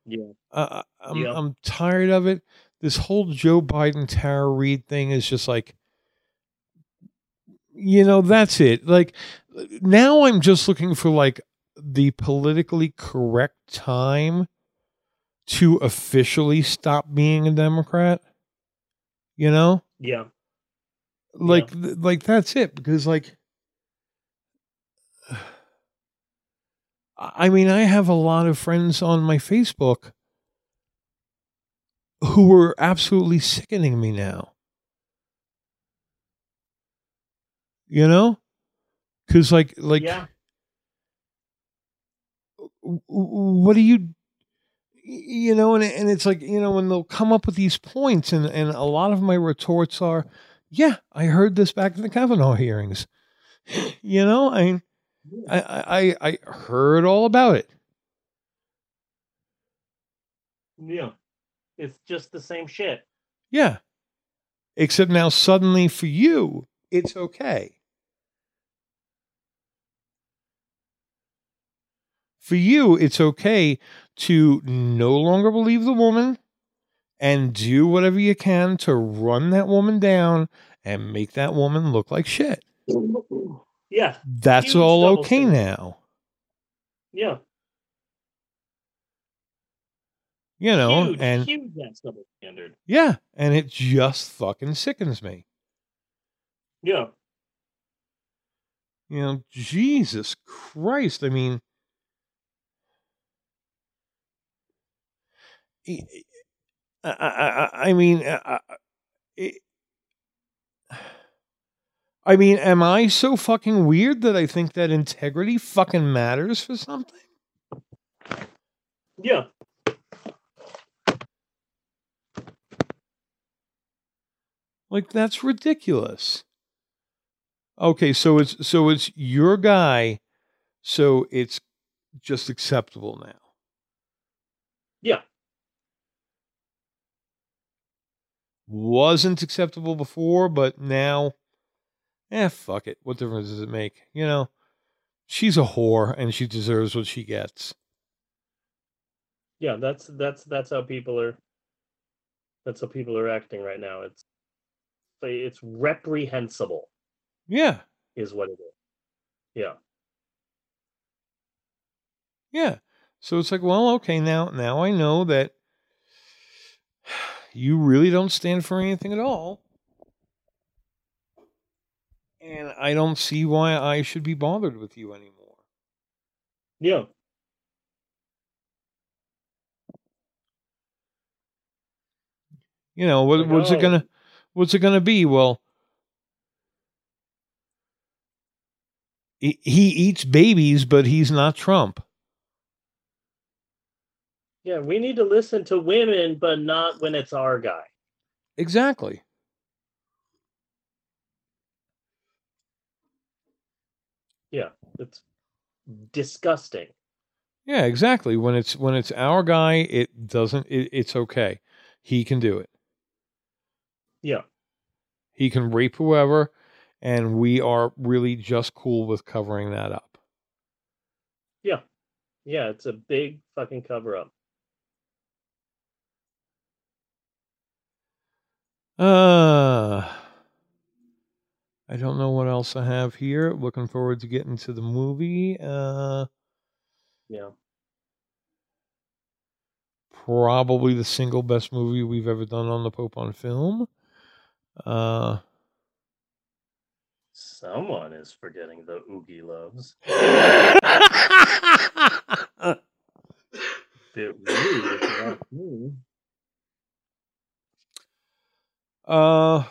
Yeah. Uh, I'm Yeah. I'm tired of it. This whole Joe Biden Tara Reade thing is just like, you know, that's it. Like now, I'm just looking for like the politically correct time to officially stop being a Democrat. You know, Yeah. like th- like that's it because like I mean, I have a lot of friends on my Facebook who were absolutely sickening me now. You know? Cuz like like Yeah. what do you you know and and it's like you know when they'll come up with these points and and a lot of my retorts are yeah i heard this back in the kavanaugh hearings you know i I, I i i heard all about it Yeah. It's just the same shit. yeah except now suddenly for you it's okay for you it's okay to no longer believe the woman and do whatever you can to run that woman down and make that woman look like shit Yeah. that's all okay standard. now Yeah. You know huge, and huge that's double standard. yeah and it just fucking sickens me Yeah. you know jesus christ i mean I, I, I- mean, I- I mean, am I so fucking weird that I think that integrity fucking matters for something? Yeah. Like that's ridiculous. Okay, so it's so it's your guy, so it's just acceptable now. Yeah. Wasn't acceptable before, but now, eh, fuck it. What difference does it make? You know, she's a whore and she deserves what she gets. Yeah, that's that's that's how people are that's how people are acting right now. It's it's reprehensible Yeah, is what it is. Yeah. yeah. So it's like, well, okay, now now I know that you really don't stand for anything at all. And I don't see why I should be bothered with you anymore. Yeah. You know, what, what's oh. it gonna what's it gonna be? Well, he, he eats babies, but he's not Trump. Yeah, we need to listen to women, but not when it's our guy. Exactly. Yeah, it's disgusting. Yeah, exactly. When it's when it's our guy, it doesn't. It, it's okay. He can do it. Yeah. He can rape whoever, and we are really just cool with covering that up. Yeah. Yeah, it's a big fucking cover up. Uh I don't know what else I have here. Looking forward to getting to the movie. Uh Yeah. probably the single best movie we've ever done on the Pope on film. Uh Someone is forgetting the Oogieloves. Bit rude if you. Uh,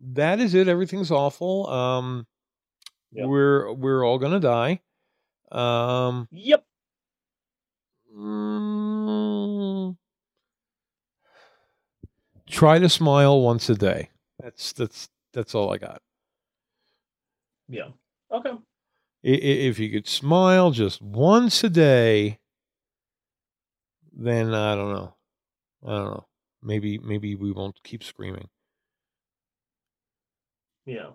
that is it. Everything's awful. Um, Yep. we're we're all gonna die. Um, Yep. mm, try to smile once a day. That's that's that's all I got. Yeah. Okay. If you could smile just once a day, then I don't know. I don't know. Maybe maybe we won't keep screaming. Yeah.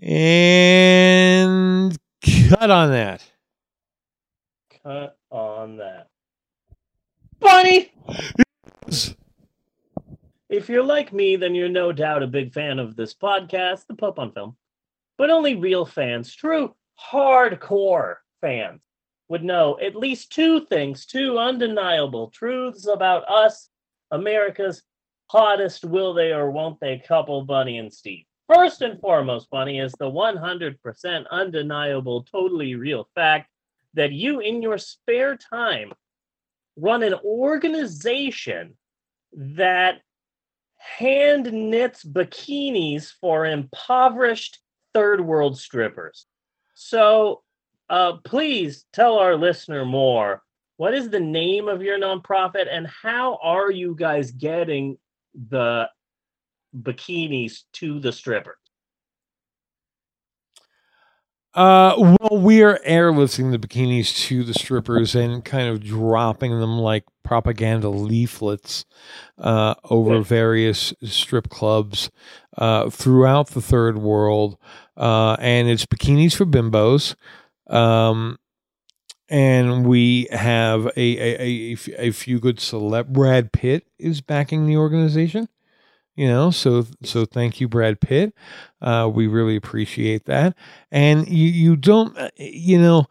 And cut on that. Cut on that. Bunny! If you're like me, then you're no doubt a big fan of this podcast, The Pope on Film. But only real fans, true hardcore fans, would know at least two things, two undeniable truths about us, America's hottest will they or won't they couple, Bunny and Steve. First and foremost, Bunny, is the 100% undeniable, totally real fact that you, in your spare time, run an organization that hand knits bikinis for impoverished third world strippers. So, uh, please tell our listener more. What is the name of your nonprofit, and how are you guys getting the bikinis to the strippers? Uh, well, we are airlifting the bikinis to the strippers and kind of dropping them like propaganda leaflets uh, over various strip clubs uh, throughout the third world. Uh, and it's bikinis for bimbos. Um, and we have a, a, a, a few good celeb. Brad Pitt is backing the organization you know so so thank you brad pitt. Uh we really appreciate that. And you you don't uh, you know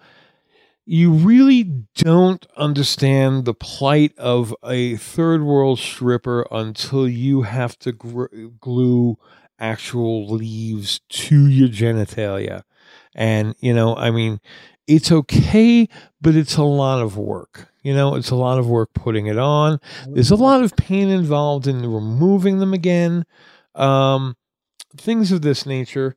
you really don't understand the plight of a third world stripper until you have to gr- glue actual leaves to your genitalia. And you know i mean it's okay but it's a lot of work you know it's a lot of work putting it on there's a lot of pain involved in removing them again um things of this nature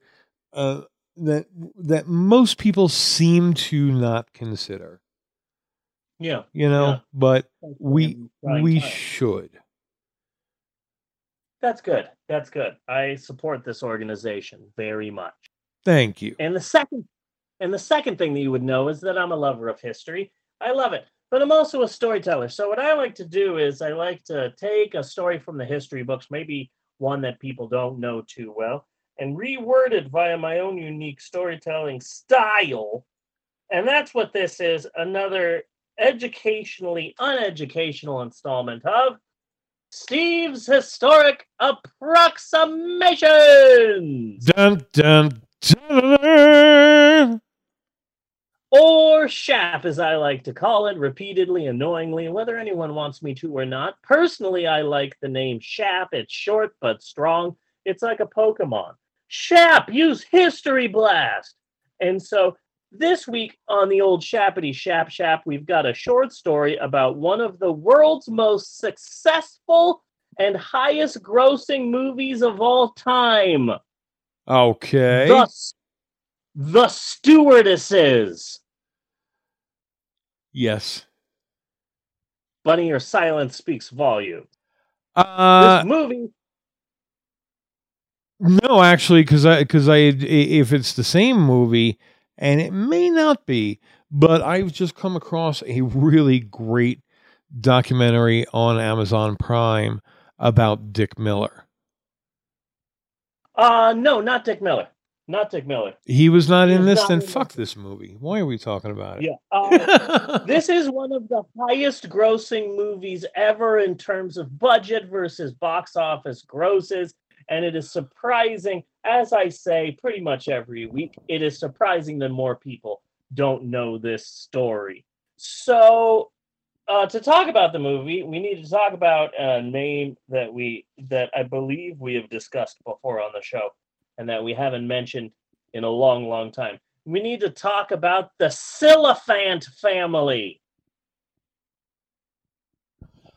uh that that most people seem to not consider Yeah. you know yeah. but we we should That's good. That's good. I support this organization very much. thank you And the second and the second thing that you would know is that I'm a lover of history. I love it. But I'm also a storyteller. So what I like to do is I like to take a story from the history books, maybe one that people don't know too well, and reword it via my own unique storytelling style. And that's what this is, another educationally uneducational installment of Steve's Historic Approximations. dun dun or SHAP, as I like to call it, repeatedly, annoyingly, whether anyone wants me to or not. Personally, I like the name SHAP. It's short but strong. It's like a Pokemon. SHAP, use History Blast. And so this week on the old Shappity Shap Shap, we've got a short story about one of the world's most successful and highest grossing movies of all time. okay The, the Stewardesses. Yes Bunny, your silence speaks volume. uh this movie, No, actually, because I because I if it's the same movie, and it may not be, but I've just come across a really great documentary on Amazon Prime about Dick Miller. uh, no, not Dick Miller, not Dick Miller. He was not in He's this, then fuck this movie. Why are we talking about it? Yeah, uh, this is one of the highest grossing movies ever in terms of budget versus box office grosses. And it is surprising, as I say pretty much every week, it is surprising that more people don't know this story. So, uh, to talk about the movie, we need to talk about a name that we that I believe we have discussed before on the show, and that we haven't mentioned in a long, long time. We need to talk about the Silliphant family.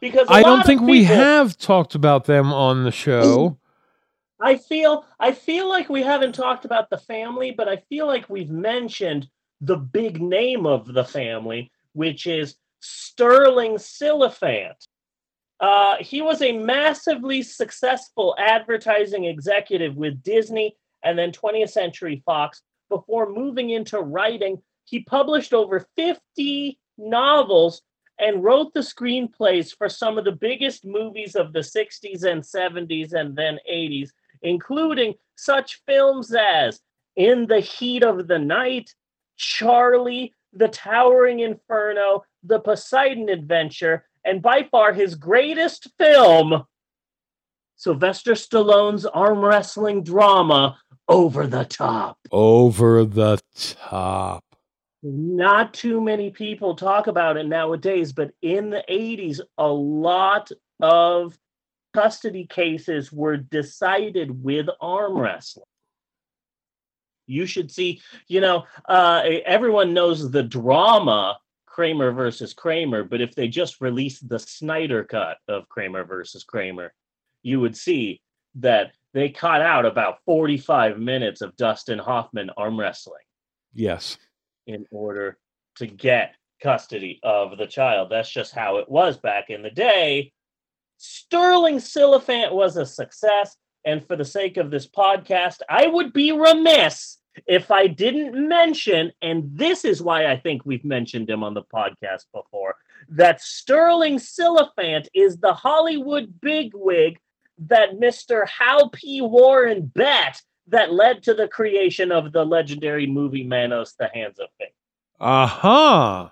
because I don't think we have talked about them on the show. I feel I feel like we haven't talked about the family, but I feel like we've mentioned the big name of the family, which is Sterling Silliphant. Uh, he was a massively successful advertising executive with Disney and then 20th Century Fox before moving into writing. He published over 50 novels and wrote the screenplays for some of the biggest movies of the 60s and 70s and then 80s, including such films as In the Heat of the Night, Charlie, The Towering Inferno, The Poseidon Adventure, and by far his greatest film, Sylvester Stallone's arm wrestling drama, Over the Top. Over the top. Not too many people talk about it nowadays, but in the 80s, a lot of custody cases were decided with arm wrestling. You should see, you know, uh, everyone knows the drama Kramer versus Kramer, but if they just released the Snyder cut of Kramer versus Kramer, you would see that they cut out about 45 minutes of Dustin Hoffman arm wrestling Yes. in order to get custody of the child. That's just how it was back in the day. Sterling Silliphant was a success. And for the sake of this podcast, I would be remiss if I didn't mention, and this is why I think we've mentioned him on the podcast before, that Sterling Silliphant is the Hollywood bigwig that Mr. Hal P. Warren bet that led to the creation of the legendary movie Manos, The Hands of Fate. Uh-huh.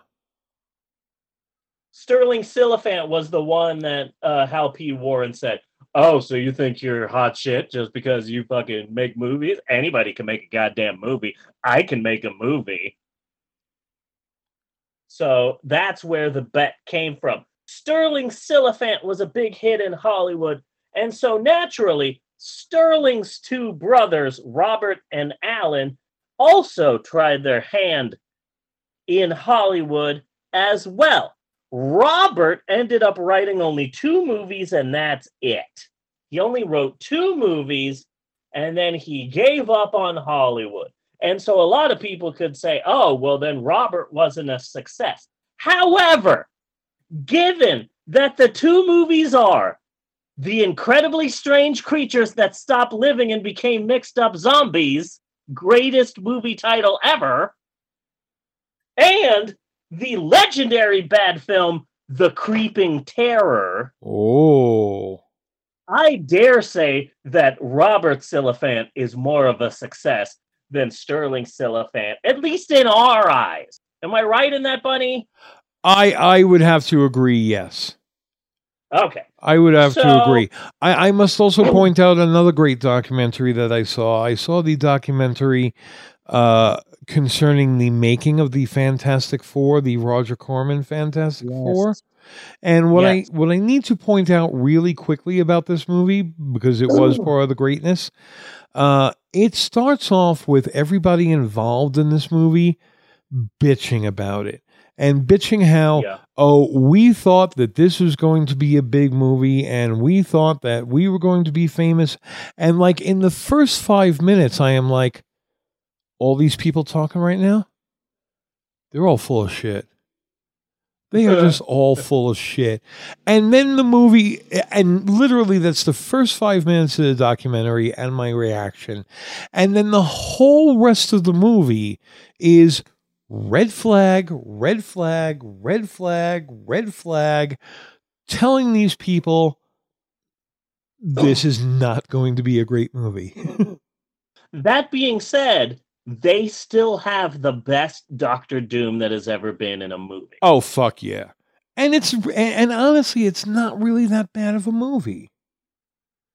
Sterling Silliphant was the one that uh, Hal P. Warren said, Oh, so you think you're hot shit just because you fucking make movies? Anybody can make a goddamn movie. I can make a movie. So that's where the bet came from. Sterling Silliphant was a big hit in Hollywood. And so naturally, Sterling's two brothers, Robert and Alan, also tried their hand in Hollywood as well. Robert ended up writing only two movies, and that's it. He only wrote two movies, and then he gave up on Hollywood. And so a lot of people could say, oh, well, then Robert wasn't a success. However, given that the two movies are The Incredibly Strange Creatures That Stopped Living and Became Mixed Up Zombies, greatest movie title ever, and the legendary bad film The Creeping Terror. Oh. I dare say that Robert Silliphant is more of a success than Sterling Silliphant, at least in our eyes. Am I right in that, Bunny? I I would have to agree, yes. Okay. I would have to agree. I, I must also point out another great documentary that I saw. I saw the documentary uh, concerning the making of the Fantastic Four, the Roger Corman Fantastic Four. And what Yes. I what I need to point out really quickly about this movie because it was part of the greatness, uh, it starts off with everybody involved in this movie bitching about it and bitching how Yeah. oh we thought that this was going to be a big movie and we thought that we were going to be famous and like in the first 5 minutes I am like all these people talking right now they're all full of shit they are just all full of shit. And then the movie, and literally that's the first five minutes of the documentary and my reaction. And then the whole rest of the movie is red flag, red flag, red flag, red flag, telling these people this is not going to be a great movie. That being said, they still have the best Doctor Doom that has ever been in a movie. oh, fuck yeah. And it's, and, and honestly, it's not really that bad of a movie.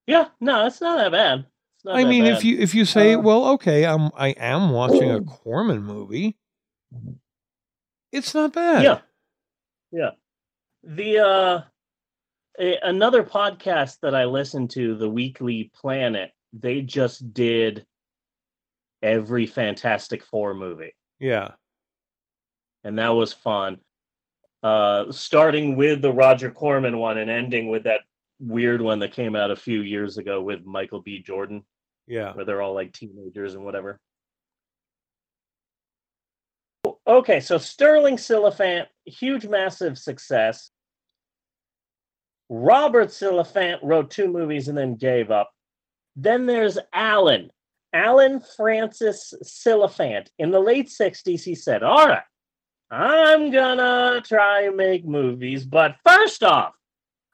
Yeah, no, it's not that bad. Not I that mean, if you if you say, Uh, well, okay, I'm I am watching a Corman movie, it's not bad. Yeah. Yeah. The uh a, another podcast that I listen to, the Weekly Planet, they just did every Fantastic Four movie. yeah. and that was fun. uh, starting with the Roger Corman one and ending with that weird one that came out a few years ago with Michael B. Jordan, Yeah. where they're all like teenagers and whatever. Okay, so Sterling Silliphant, huge, massive success. Robert Silliphant wrote two movies and then gave up. Then there's Alan, Alan Francis Silliphant. In the late 60s, he said, All right, I'm gonna try and make movies, but first off,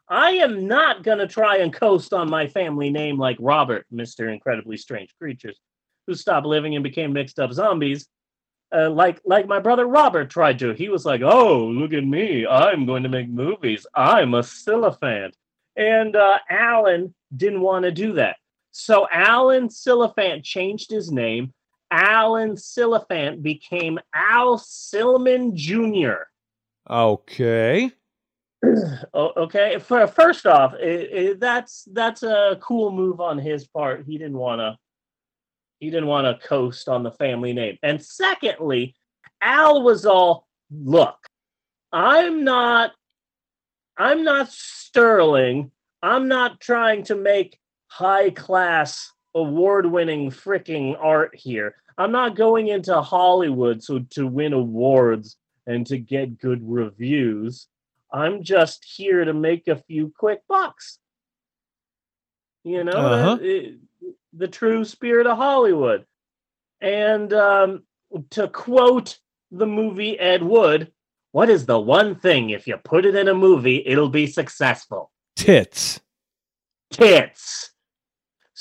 I am not gonna try and coast on my family name like Robert, Mr. Incredibly Strange Creatures, who stopped living and became mixed up zombies. Uh, like like my brother Robert tried to. He was like, "Oh, look at me! I'm going to make movies. I'm a Silliphant." And uh, Alan didn't want to do that, so Alan Silliphant changed his name. Alan Silliphant became Al Silman Jr. Okay. Okay, for first off, i i that's that's a cool move on his part. He didn't want to he didn't want to coast on the family name. And secondly, Al was all, look, I'm not I'm not Sterling. I'm not trying to make high class award-winning freaking art here. I'm not going into Hollywood so to win awards and to get good reviews. I'm just here to make a few quick bucks. You know, Uh-huh. it- the true spirit of Hollywood. And um, to quote the movie Ed Wood, what is the one thing if you put it in a movie, it'll be successful? Tits. Tits.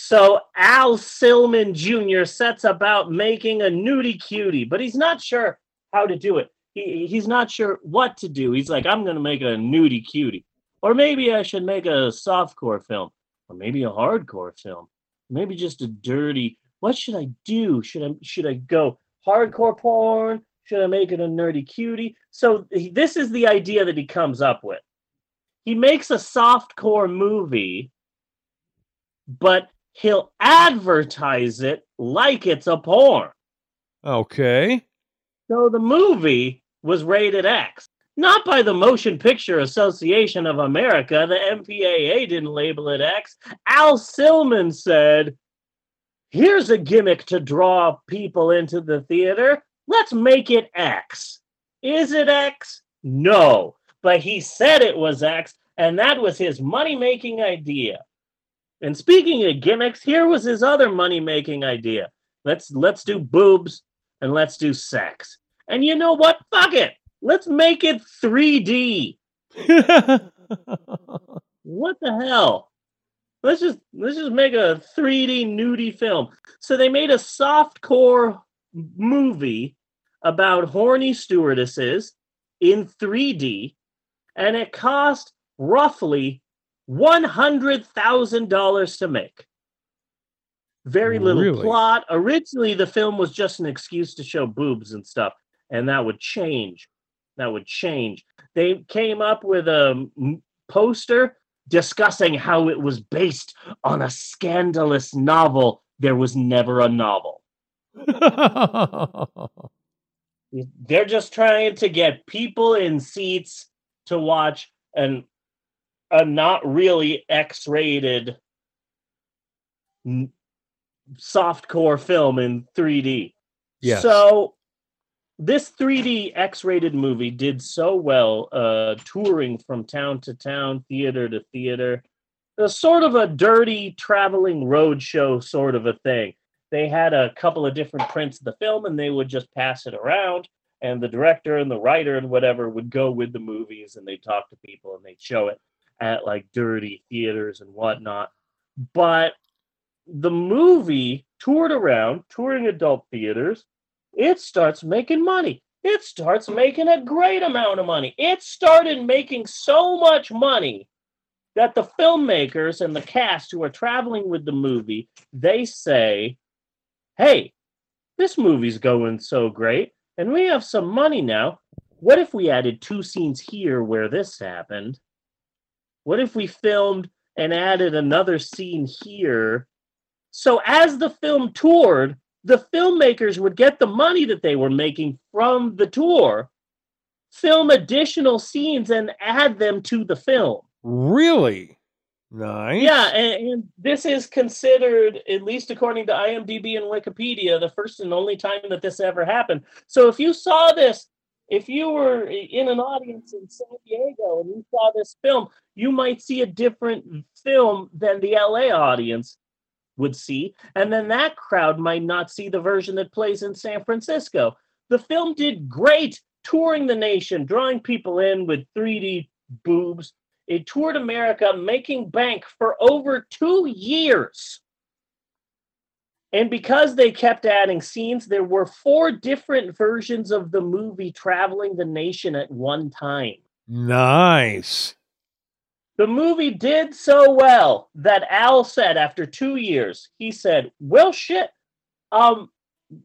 So Al Silman Jr. sets about making a nudie cutie, but he's not sure how to do it. He, he's not sure what to do. He's like, I'm going to make a nudie cutie. Or maybe I should make a softcore film. Or maybe a hardcore film. Maybe just a dirty. What should I do? Should I should I go hardcore porn? Should I make it a nerdy cutie? So he- this is the idea that he comes up with. He makes a softcore movie, but he'll advertise it like it's a porn. Okay. So the movie was rated X, not by the Motion Picture Association of America. The MPAA didn't label it X. Al Silman said, Here's a gimmick to draw people into the theater. Let's make it X. Is it X? No. But he said it was X, and that was his money making idea. And speaking of gimmicks, here was his other money making idea. Let's let's do boobs and let's do sex. And you know what? Fuck it. Let's make it 3D. what the hell? Let's just let's just make a 3D nudie film. So they made a softcore movie about horny stewardesses in 3D, and it cost roughly one hundred thousand dollars to make. Very little Really? plot. Originally, the film was just an excuse to show boobs and stuff, and that would change. That would change. They came up with a poster discussing how it was based on a scandalous novel. There was never a novel. They're just trying to get people in seats to watch an a not really X-rated n- softcore film in 3D. Yes. So this 3D X-rated movie did so well, uh, touring from town to town, theater to theater. Was sort of a dirty traveling road show sort of a thing. They had a couple of different prints of the film, and they would just pass it around. And the director and the writer and whatever would go with the movies, and they'd talk to people, and they'd show it at like dirty theaters and whatnot. But the movie toured around, touring adult theaters, it starts making money. It starts making a great amount of money. It started making so much money that the filmmakers and the cast who are traveling with the movie, they say, "Hey, this movie's going so great, and we have some money now. What if we added two scenes here where this happened? What if we filmed and added another scene here?" So as the film toured, the filmmakers would get the money that they were making from the tour film additional scenes and add them to the film. Really? Nice. Yeah, and, and this is considered, at least according to IMDb and Wikipedia, the first and only time that this ever happened. So if you saw this, if you were in an audience in San Diego and you saw this film, you might see a different film than the LA audience would see, and then that crowd might not see the version that plays in San Francisco. The film did great touring the nation, drawing people in with 3D boobs. It toured America, making bank for over two years. And because they kept adding scenes, there were four different versions of the movie traveling the nation at one time. Nice. The movie did so well that Al said after two years, he said, Well, shit, um,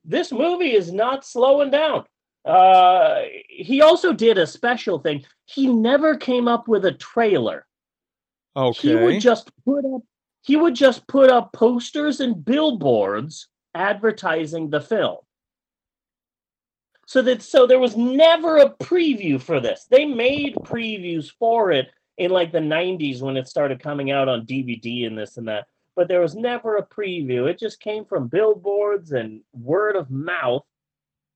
this movie is not slowing down. Uh, he also did a special thing. He never came up with a trailer. Okay. He would just put up he would just put up posters and billboards advertising the film. So that so there was never a preview for this. They made previews for it in like the 90s when it started coming out on DVD and this and that. But there was never a preview. It just came from billboards and word of mouth.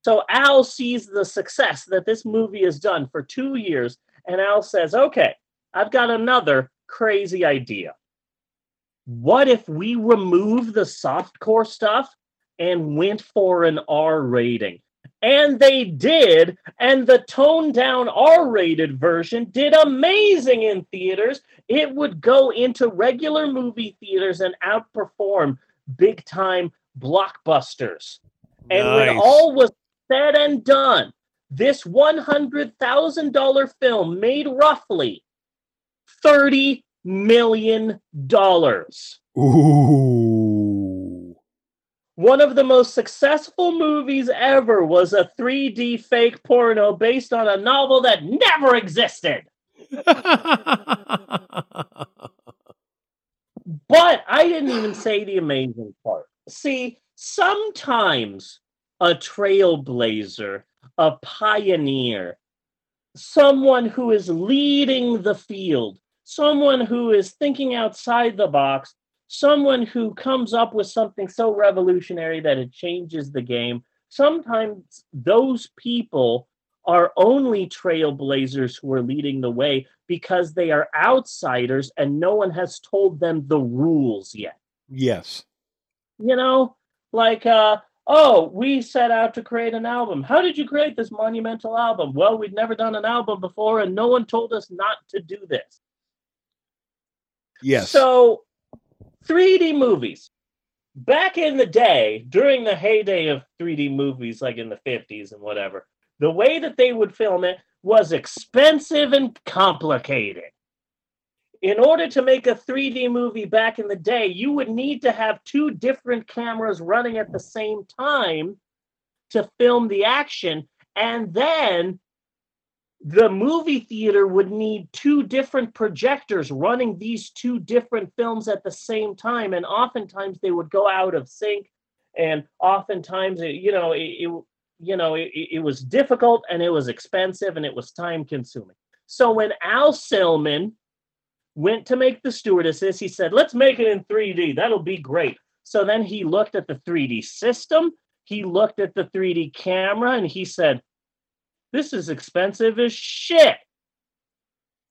So Al sees the success that this movie has done for two years, and Al says, Okay, I've got another crazy idea. What if we remove the softcore stuff and went for an R rating? And they did, and the toned down R rated version did amazing in theaters. It would go into regular movie theaters and outperform big time blockbusters. And when all was said and done, this $100,000 film made roughly $30 million. Ooh. One of the most successful movies ever was a 3D fake porno based on a novel that never existed. But I didn't even say the amazing part. See, sometimes a trailblazer, a pioneer, someone who is leading the field, someone who is thinking outside the box, someone who comes up with something so revolutionary that it changes the game. Sometimes those people are only trailblazers who are leading the way because they are outsiders and no one has told them the rules yet. yes. You know, like, uh, oh, we set out to create an album. How did you create this monumental album? Well, we'd never done an album before and no one told us not to do this. Yes. So, 3D movies. Back in the day, during the heyday of 3D movies, like in the 50s and whatever, the way that they would film it was expensive and complicated. In order to make a 3D movie back in the day, you would need to have two different cameras running at the same time to film the action. And then the movie theater would need two different projectors running these two different films at the same time. And oftentimes they would go out of sync. And oftentimes, it, you know, it, it you know, it, it was difficult and it was expensive and it was time consuming. So when Al Silman went to make the stewardesses, he said, let's make it in 3D. That'll be great. So then he looked at the 3D system, he looked at the 3D camera, and he said, this is expensive as shit.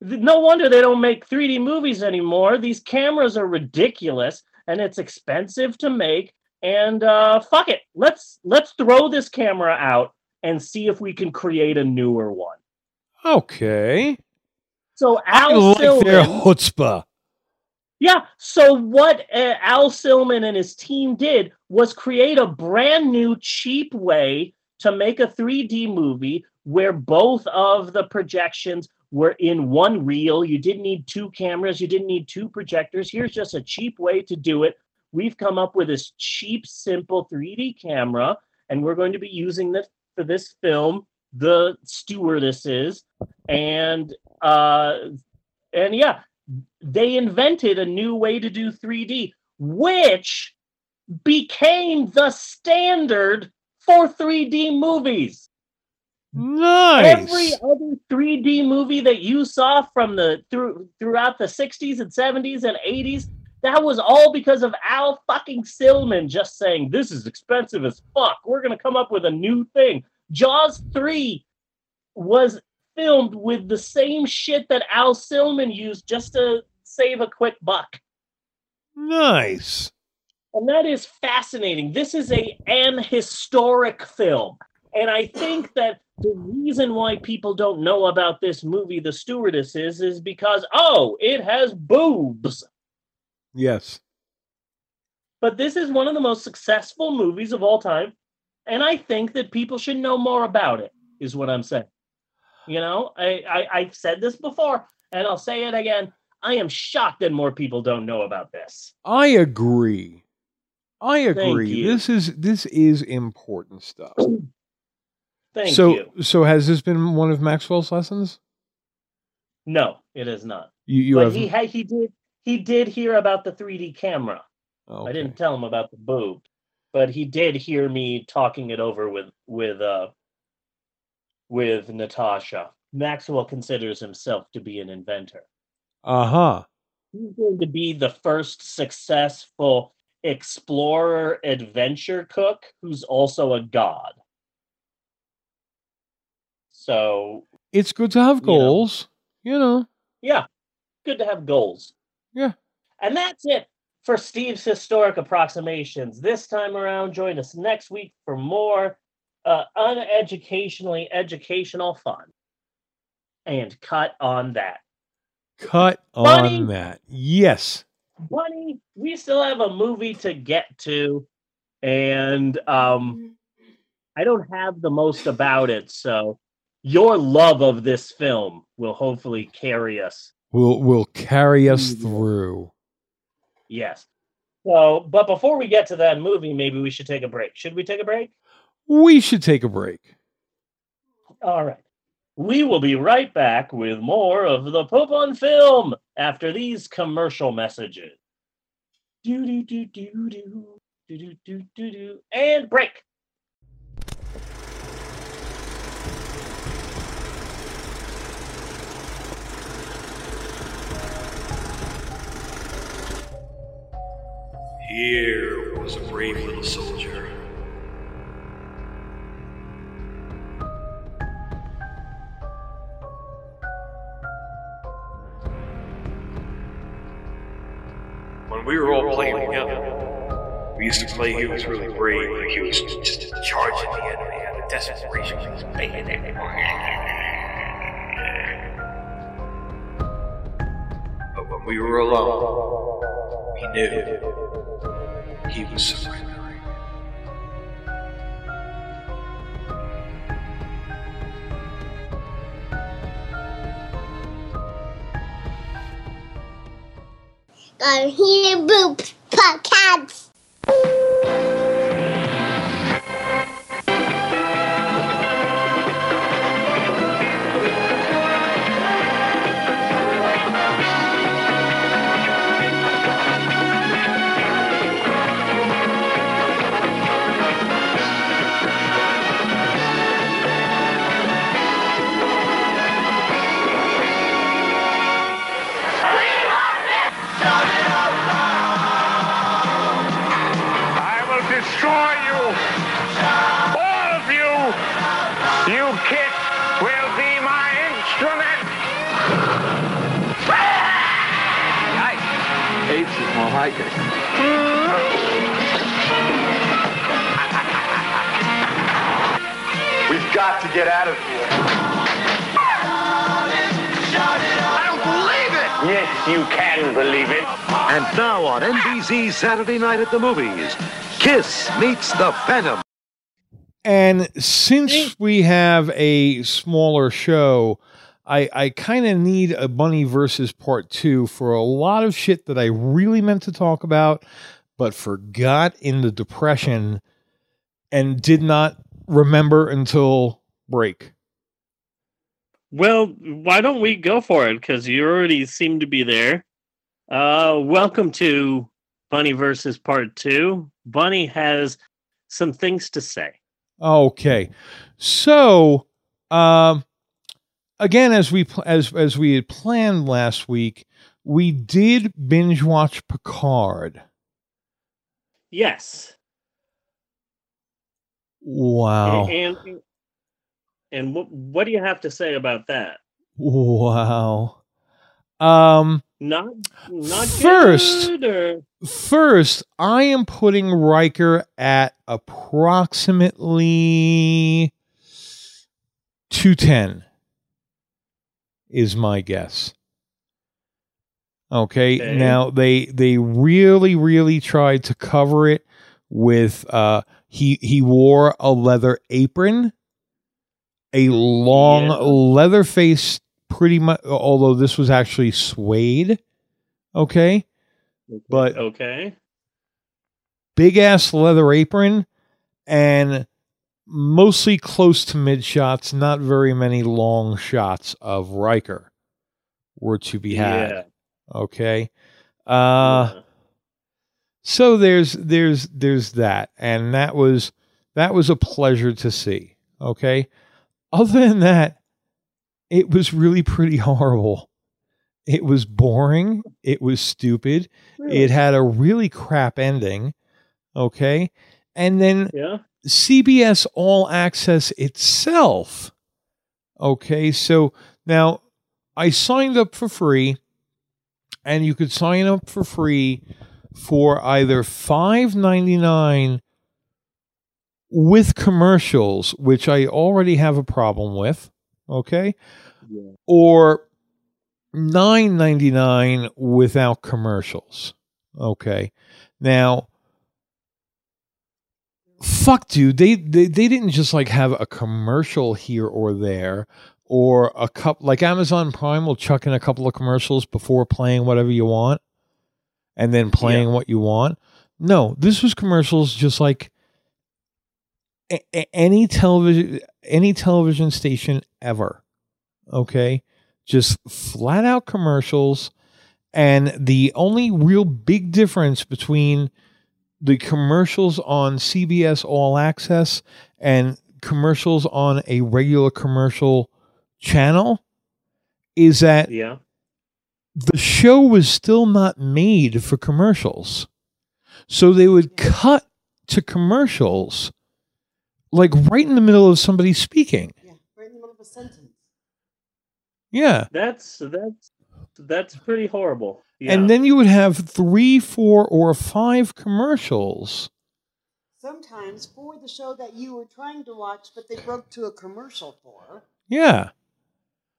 No wonder they don't make 3D movies anymore. These cameras are ridiculous and it's expensive to make. And uh, fuck it, let's let's throw this camera out and see if we can create a newer one. Okay. So I Al like their chutzpah. yeah. So what uh, Al Silman and his team did was create a brand new cheap way to make a 3D movie where both of the projections were in one reel. You didn't need two cameras, you didn't need two projectors. Here's just a cheap way to do it. We've come up with this cheap, simple 3D camera, and we're going to be using this for this film, The Stewardesses. And uh and yeah, they invented a new way to do 3D, which became the standard for 3D movies. Nice. Every other 3D movie that you saw from the through throughout the 60s and 70s and 80s, that was all because of Al fucking Silman just saying this is expensive as fuck. We're gonna come up with a new thing. Jaws 3 was filmed with the same shit that Al Silman used just to save a quick buck. Nice. And that is fascinating. This is a an historic film. And I think that the reason why people don't know about this movie, The Stewardesses, is because, oh, it has boobs. Yes. But this is one of the most successful movies of all time. And I think that people should know more about it, is what I'm saying. You know, I, I, I've said this before, and I'll say it again. I am shocked that more people don't know about this. I agree. I agree. This is this is important stuff. Thank so you. so has this been one of Maxwell's lessons? No, it is not. You you but have he had he did he did hear about the 3D camera. Okay. I didn't tell him about the boob, but he did hear me talking it over with with uh with Natasha. Maxwell considers himself to be an inventor. uh-huh. He's going to be the first successful explorer adventure cook who's also a god. So, It's good to have You know. goals, you know. yeah, good to have goals. Yeah. And that's it for Steve's historic approximations. This time around, join us next week for more uh, uneducationally educational fun. And cut on that. Cut Bunny. on that. Yes. Bunny, we still have a movie to get to, and um, I don't have the most about it, so your love of this film will hopefully carry us. Will will carry us through. Yes. So, but before we get to that movie, maybe we should take a break. Should we take a break? We should take a break. All right. We will be right back with more of the Pope on Film after these commercial messages. Do do do do do do do do do do and break. Here was a brave little soldier. When we were all playing together, we used to play he was really brave, like he was just charging the enemy out of desperation with his bayonet. But when we were alone, we knew he was surrendering. The Hebrew Podcast. Like it. We've got to get out of here. I don't believe it. Yes, you can believe it. And now on NBC Saturday Night at the Movies, Kiss meets the Phantom. And since we have a smaller show, I, I kind of need a Bunny versus part two for a lot of shit that I really meant to talk about, but forgot in the depression and did not remember until break. Well, why don't we go for it? Because you already seem to be there. Uh, welcome to Bunny versus Part Two. Bunny has some things to say. Okay. So Um, again, as we as as we had planned last week, we did binge watch Picard. Yes. Wow! And and, and what what do you have to say about that? Wow! Um, Not not First- or first, I am putting Riker at approximately two ten. Is my guess. Okay. Okay. Now they they really really tried to cover it with uh he he wore a leather apron, a long Yeah. leather face pretty much although this was actually suede. Okay? But okay. big ass leather apron and mostly close to mid shots, not very many long shots of Riker were to be had. Yeah. Okay. Uh so there's there's there's that and that was that was a pleasure to see. Okay? Other than that, it was really pretty horrible. It was boring, it was stupid. It had a really crap ending. Okay? And then Yeah. CBS All Access itself. Okay, so now I signed up for free, and you could sign up for free for either five ninety nine with commercials, which I already have a problem with. Okay, or nine ninety nine without commercials. Okay, now fuck dude they, they they didn't just like have a commercial here or there or a cup like amazon prime will chuck in a couple of commercials before playing whatever you want and then playing what you want. No this was commercials just like a- a- any television any television station ever okay? Just flat out commercials and the only real big difference between the commercials on CBS All Access and commercials on a regular commercial channel is that Yeah. the show was still not made for commercials. So they would cut to commercials like right in the middle of somebody speaking. Yeah, right in the middle of a sentence. Yeah. That's that's that's pretty horrible. Yeah. And then you would have three, four, or five commercials. Sometimes for the show that you were trying to watch, but they broke to a commercial for. Yeah.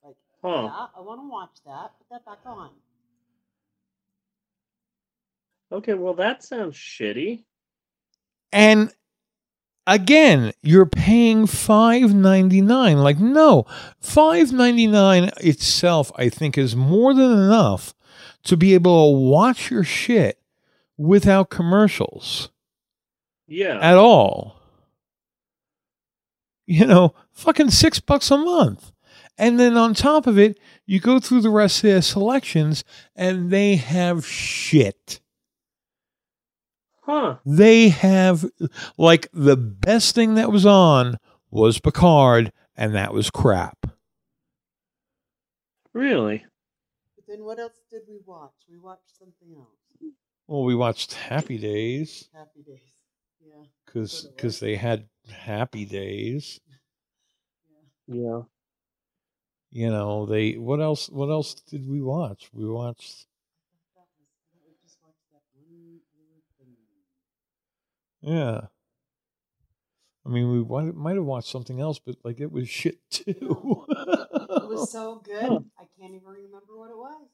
Like, Huh. yeah, I want to watch that. Put that back on. Okay, well that sounds shitty. And again, you're paying five ninety nine. Like, no, five ninety nine itself, I think, is more than enough to be able to watch your shit without commercials Yeah. at all. You know, fucking six bucks a month. And then on top of it, you go through the rest of their selections and they have shit. Huh. They have like the best thing that was on was Picard, and that was crap. Really? But then what else did we watch? We watched something else. Well, we watched Happy Days Happy Days. Yeah. because because they had Happy Days. Yeah. You know, they what else? What else did we watch? We watched. Yeah. I mean, we wa- might have watched something else, but like it was shit too. It was so good. I can't even remember what it was.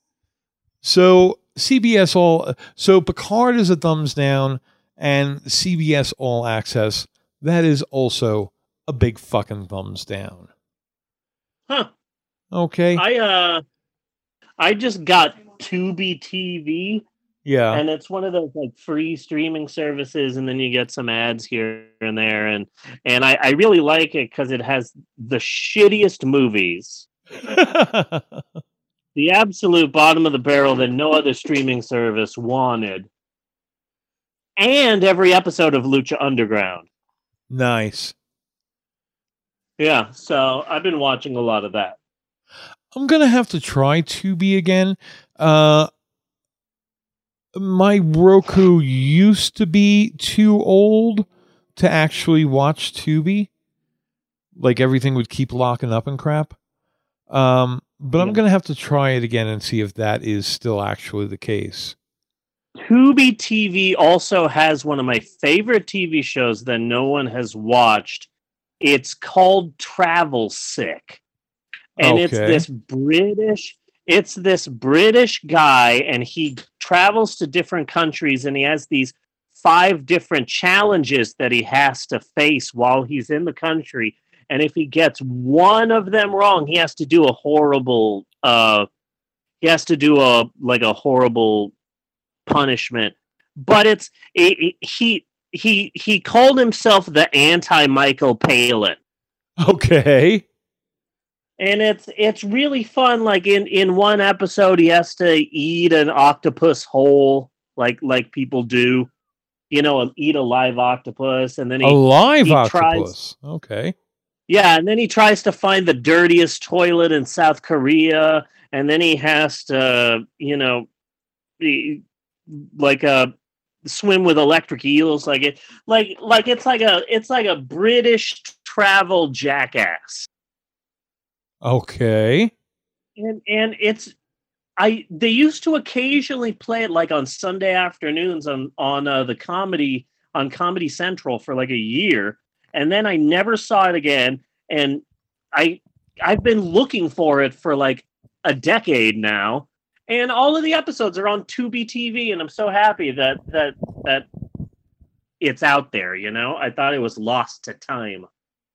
So CBS all so Picard is a thumbs down, and CBS All Access that is also a big fucking thumbs down. Huh. Okay. I uh I just got Tubi TV yeah. and it's one of those like free streaming services and then you get some ads here and there and and I, I really like it because it has the shittiest movies the absolute bottom of the barrel that no other streaming service wanted and every episode of lucha underground nice. Yeah, so I've been watching a lot of that. I'm gonna have to try Tubi again. Uh, my Roku used to be too old to actually watch Tubi. Like everything would keep locking up and crap. Um, but I'm gonna have to try it again and see if that is still actually the case. Tubi TV also has one of my favorite TV shows that no one has watched. It's called Travel Sick. And it's this British it's this British guy and he travels to different countries and he has these five different challenges that he has to face while he's in the country. And if he gets one of them wrong he has to do a horrible uh he has to do a like a horrible punishment. But it's it, it- he he he called himself the anti michael palin. Okay. And it's it's really fun like in in one episode he has to eat an octopus whole like like people do you know eat a live octopus and then he a live he octopus. tries Okay. yeah and then he tries to find the dirtiest toilet in south korea and then he has to you know he- like a swim with electric eels like it like like it's like a it's like a british travel jackass Okay. and and it's I they used to occasionally play it like on Sunday afternoons on on uh, the comedy on Comedy Central for like a year, and then I never saw it again. And I I've been looking for it for like a decade now, and all of the episodes are on Tubi TV, and I'm so happy that that that it's out there. You know, I thought it was lost to time.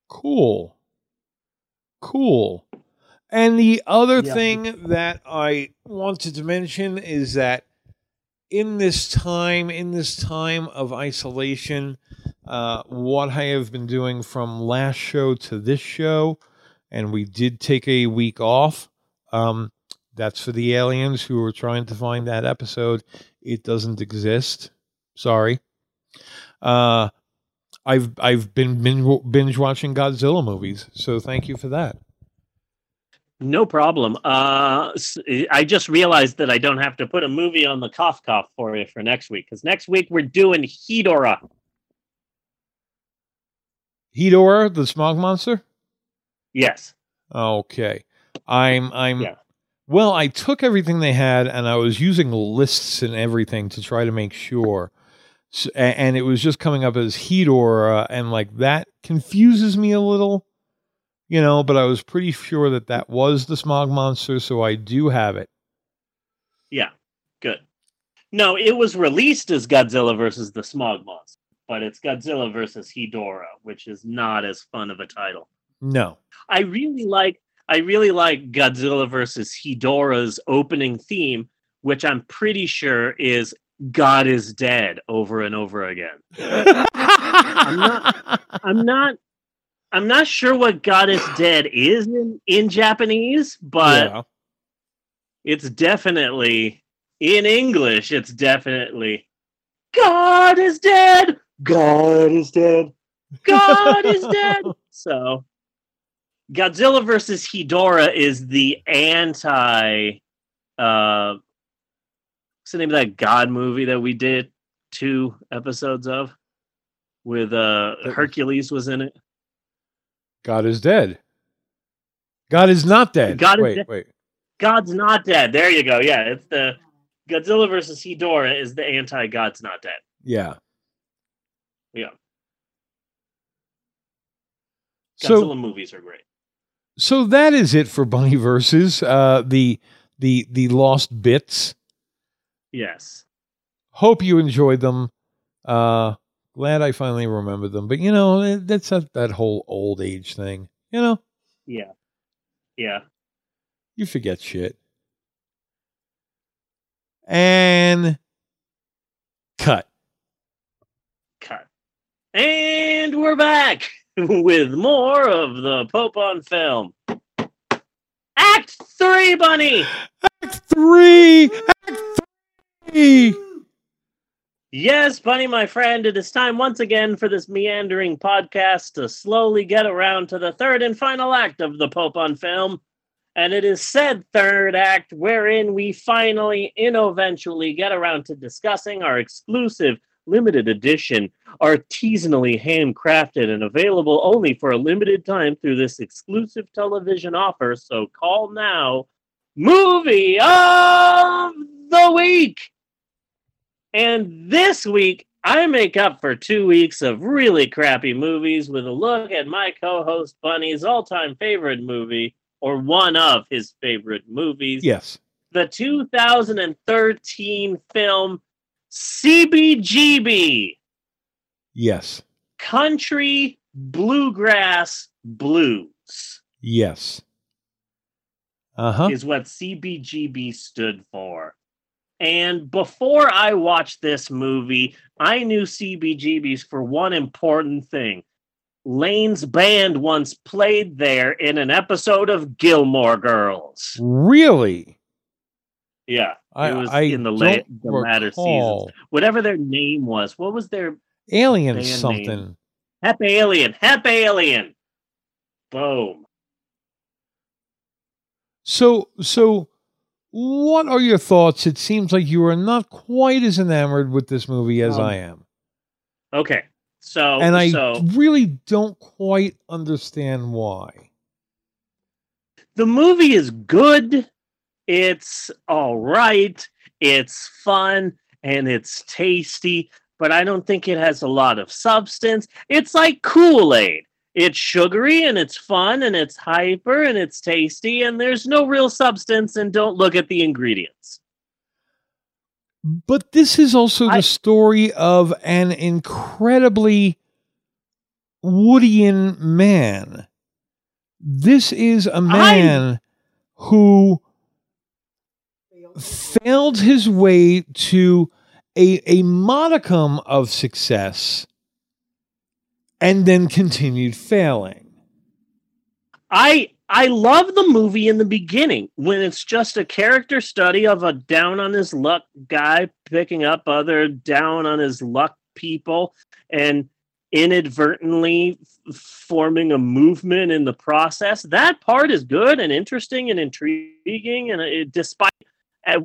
Cool. Cool. And the other Yeah. thing that I wanted to mention is that in this time, in this time of isolation, uh, what I have been doing from last show to this show, and we did take a week off. Um, that's for the aliens who were trying to find that episode. It doesn't exist. Sorry. Uh, I've I've been binge, binge watching Godzilla movies, so thank you for that. No problem. Uh, I just realized that I don't have to put a movie on the cough cough for you for next week because next week we're doing Hedora. Hedora, the smog monster. Yes. Okay, I'm I'm. Yeah. Well, I took everything they had and I was using lists and everything to try to make sure. S a- and it was just coming up as Hedora, and like that confuses me a little, you know. But I was pretty sure that that was the smog monster, so I do have it. Yeah. Good. No, it was released as Godzilla versus the Smog Monster, but it's Godzilla versus Hedora, which is not as fun of a title. No, I really like I really like Godzilla versus Hedora's opening theme, which I'm pretty sure is God is dead over and over again. I'm not I'm not I'm not sure what God is dead is in, in Japanese, but Yeah. it's definitely in English, it's definitely God is dead. God is dead. God is dead. So Godzilla versus Hedora is the anti uh what's the name of that God movie that we did two episodes of? With uh Hercules was in it. God is dead. God is not dead. God is wait, dead. wait. God's not dead. There you go. Yeah, it's the Godzilla versus Hedora is the anti God's not dead. Yeah. Yeah. So- Godzilla movies are great. So that is it for Bunny versus uh, the the the lost bits. Yes. Hope you enjoyed them. Uh, glad I finally remembered them. But you know eh, that's that that whole old age thing. You know Yeah. Yeah. you forget shit. And cut. Cut. And we're back with more of the Pope on film. Act three, Bunny. Act three. Act three. Yes, Bunny, my friend, it is time once again for this meandering podcast to slowly get around to the third and final act of the Pope on film. And it is said third act wherein we finally, in eventually, get around to discussing our exclusive limited edition, artisanally handcrafted and available only for a limited time through this exclusive television offer. So call now, movie of the week. And this week, I make up for two weeks of really crappy movies with a look at my co host Bunny's all time favorite movie, or one of his favorite movies. Yes. The 2013 film CBGB Yes. Country Bluegrass Blues Yes. Uh huh. is what CBGB stood for. And before I watched this movie, I knew CBGBs for one important thing. Lane's band once played there in an episode of Gilmore Girls. Really? Yeah, I- it was I in the, la- don't the latter seasons. Whatever their name was, what was their Alien something. name? Hep Alien? Hep Alien. Boom. So, so what are your thoughts? It seems like you are not quite as enamored with this movie as Um, I am. Okay, so and I so really don't quite understand why. the movie is good. It's all right. It's fun and it's tasty, but I don't think it has a lot of substance. It's like Kool Aid. It's sugary and it's fun and it's hyper and it's tasty and there's no real substance and don't look at the ingredients. But this is also the story of an incredibly Woodian man. This is a man who failed his way to a, a modicum of success and then continued failing. I I love the movie in the beginning when it's just a character study of a down on his luck guy picking up other down on his luck people and inadvertently f- forming a movement in the process. That part is good and interesting and intriguing, and it, despite uh,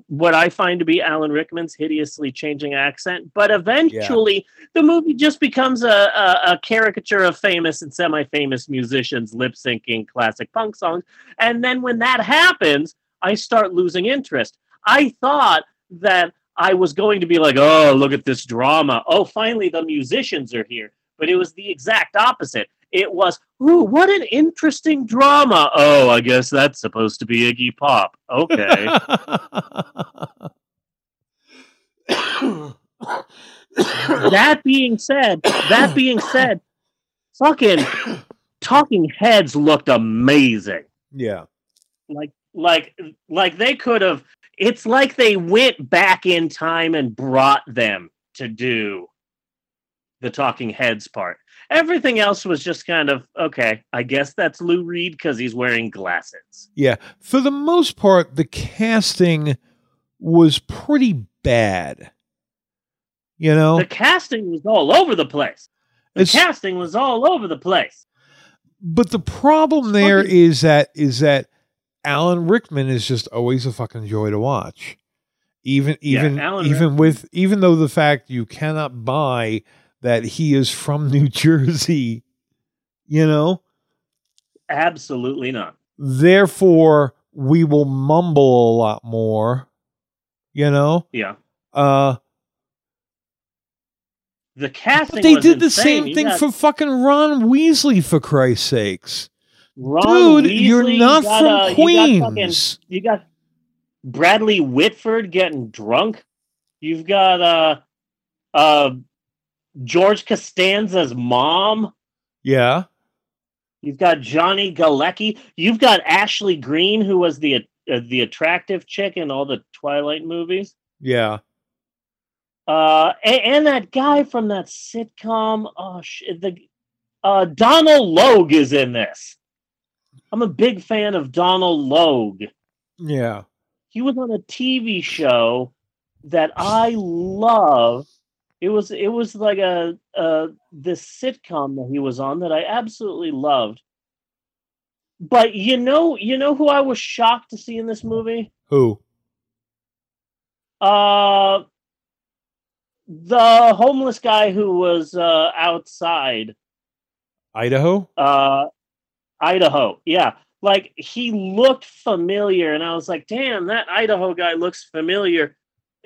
what I find to be Alan Rickman's hideously changing accent, but eventually the movie just becomes a, a, a caricature of famous and semi-famous musicians lip syncing classic punk songs. And then when that happens, I start losing interest. I thought that I was going to be like, oh, look at this drama. Oh, finally the musicians are here. But it was the exact opposite. It was, ooh, what an interesting drama. Oh, I guess that's supposed to be Iggy Pop. Okay. that being said, that being said, fucking Talking Heads looked amazing. Yeah. Like, like, like they could have. It's like they went back in time and brought them to do the Talking Heads part. Everything else was just kind of okay. I guess that's Lou Reed because he's wearing glasses. Yeah. For the most part, the casting was pretty bad. You know? The casting was all over the place. The It's- casting was all over the place. But the problem there is that is that Alan Rickman is just always a fucking joy to watch. Even even Alan even Rickman- with even though the fact you cannot buy that he is from New Jersey, you know, Absolutely not. therefore we will mumble a lot more, you know. Yeah. Uh The casting. but they did the insane. same You thing got for fucking Ron Weasley for Christ's sakes. Ron Dude, you're not you got, from uh, You got, Queens. fucking, you got Bradley Whitford getting drunk. You've got uh uh George Costanza's mom. Yeah. You've got Johnny Galecki. You've got Ashley Greene, who was the uh, the attractive chick in all the Twilight movies. Yeah. Uh, and, and that guy from that sitcom. Oh shit! The uh, Donald Logue is in this. I'm a big fan of Donald Logue. Yeah. He was on a TV show that I love. It was it was like a uh this sitcom that he was on that I absolutely loved. But you know, you know who I was shocked to see in this movie? Who? Uh the homeless guy who was uh outside Idaho? uh Idaho. Yeah. Like he looked familiar and I was like, "Damn, that Idaho guy looks familiar."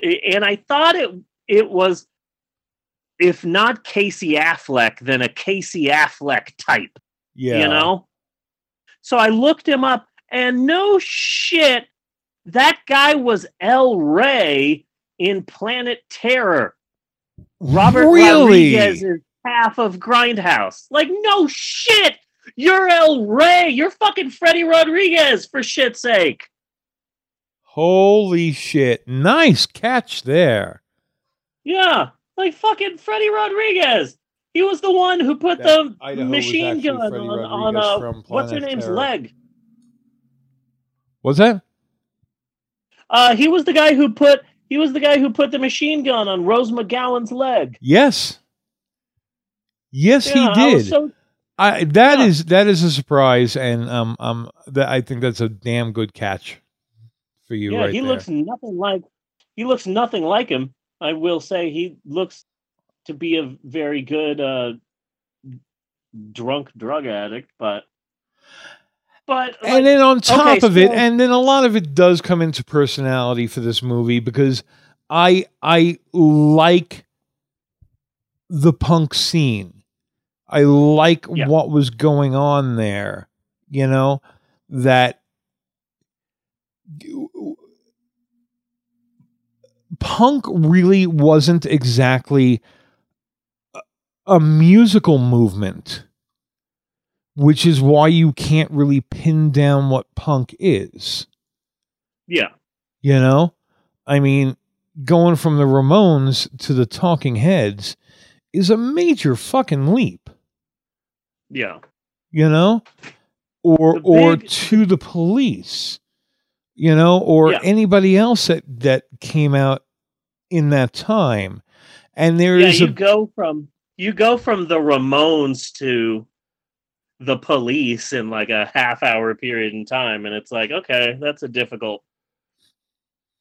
And I thought it it was if not Casey Affleck, then a Casey Affleck type, Yeah. you know? So I looked him up and no shit, that guy was El Wray in Planet Terror. Robert Really? Rodriguez is half of Grindhouse. Like, no shit. You're El Wray. You're fucking Freddy Rodriguez, for shit's sake. Holy shit. Nice catch there. Yeah. Like fucking Freddy Rodriguez. He was the one who put That the Idaho machine gun Freddy on, on Rodriguez uh, what's her name's Terror. leg. Was that? Uh, he was the guy who put he was the guy who put the machine gun on Rose McGowan's leg. Yes. Yes, Yeah, he did. was so I that is that is a surprise, and um um that I think that's a damn good catch for you yeah, right he there. looks nothing like he looks nothing like him. I will say he looks to be a very good uh drunk drug addict, but but and like- then on top okay, of it, and then a lot of it does come into personality for this movie because I I like the punk scene. I like Yeah. what was going on there. You know that punk really wasn't exactly a- musical movement which is why you can't really pin down what punk is. yeah. You know? I mean, going from the Ramones to the Talking Heads is a major fucking leap, Yeah. you know? Or The or to the police, you know, or Yeah. anybody else that that came out in that time. And there yeah, is you a go from you go from the Ramones to the police in like a half hour period in time, and it's like, okay, that's a difficult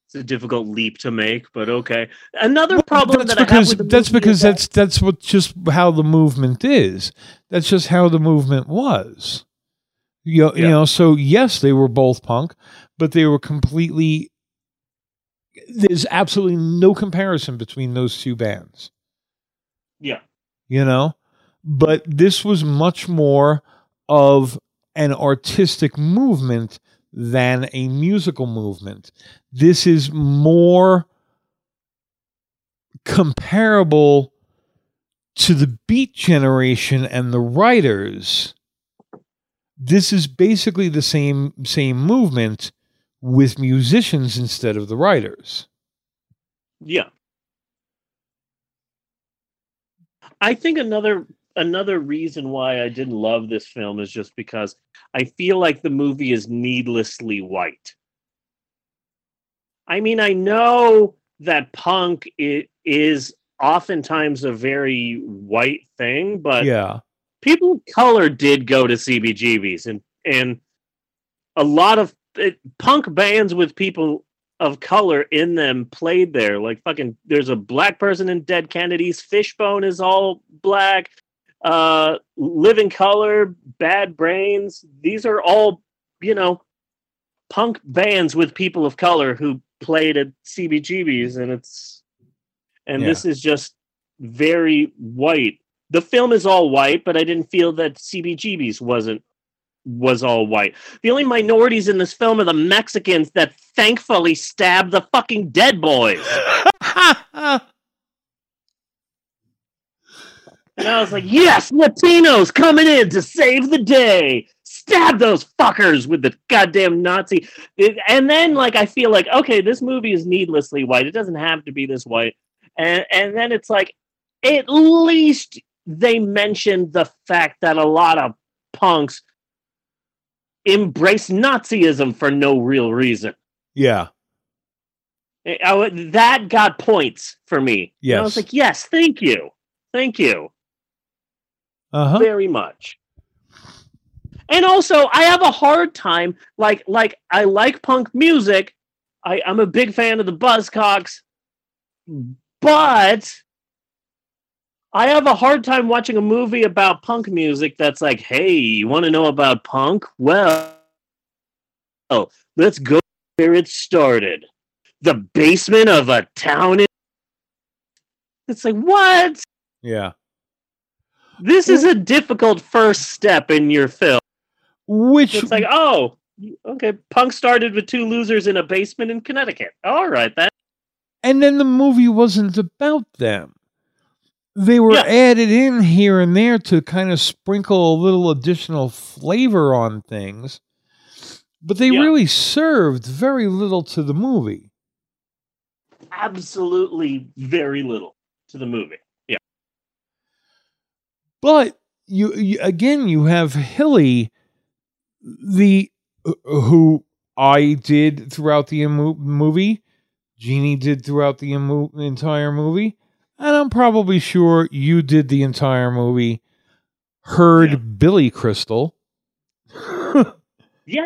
it's a difficult leap to make, but okay. Another problem that's that I have because that's because that- that's that's what just how the movement is. That's just how the movement was. You know, you know, so yes, they were both punk, but they were completely. There's absolutely no comparison between those two bands. yeah. You know, but this was much more of an artistic movement than a musical movement. This is more comparable to the Beat Generation and the writers. This is basically the same same movement with musicians instead of the writers. Yeah. I think another another reason why I didn't love this film is just because I feel like the movie is needlessly white. I mean, I know that punk i- is oftentimes a very white thing, but yeah. people of color did go to CBGBs, and and a lot of it, punk bands with people of color in them played there. Like fucking, there's a black person in Dead Kennedys. Fishbone is all black. Uh, Living Colour, Bad Brains. These are all you know punk bands with people of color who played at CBGBs, and it's and Yeah. this is just very white. The film is all white, but I didn't feel that CBGB's wasn't was all white. The only minorities in this film are the Mexicans that thankfully stabbed the fucking dead boys. And I was like, yes, Latinos coming in to save the day. Stab those fuckers with the goddamn Nazi. It- and then, like, I feel like, okay, this movie is needlessly white. It doesn't have to be this white. And and then it's like, at least they mentioned the fact that a lot of punks embrace Nazism for no real reason. Yeah. I- I that got points for me. And I was like, yes, thank you, thank you Uh-huh. very much. And also, I have a hard time. Like, like I like punk music. I, I'm a big fan of the Buzzcocks, but I have a hard time watching a movie about punk music that's like, hey, you want to know about punk? Well, oh, let's go where it started. The basement of a town. In- it's like, what? Yeah. This is a difficult first step in your film. Which It's like, oh, okay, punk started with two losers in a basement in Connecticut. All right, then. and then the movie wasn't about them. They were Yeah. added in here and there to kind of sprinkle a little additional flavor on things, but they Yeah. really served very little to the movie. Absolutely very little to the movie. Yeah. But you, you again, you have Hilly, the uh, who I did throughout the movie, Jeannie did throughout the entire movie, and I'm probably sure you did the entire movie. Heard Billy Crystal. Yeah.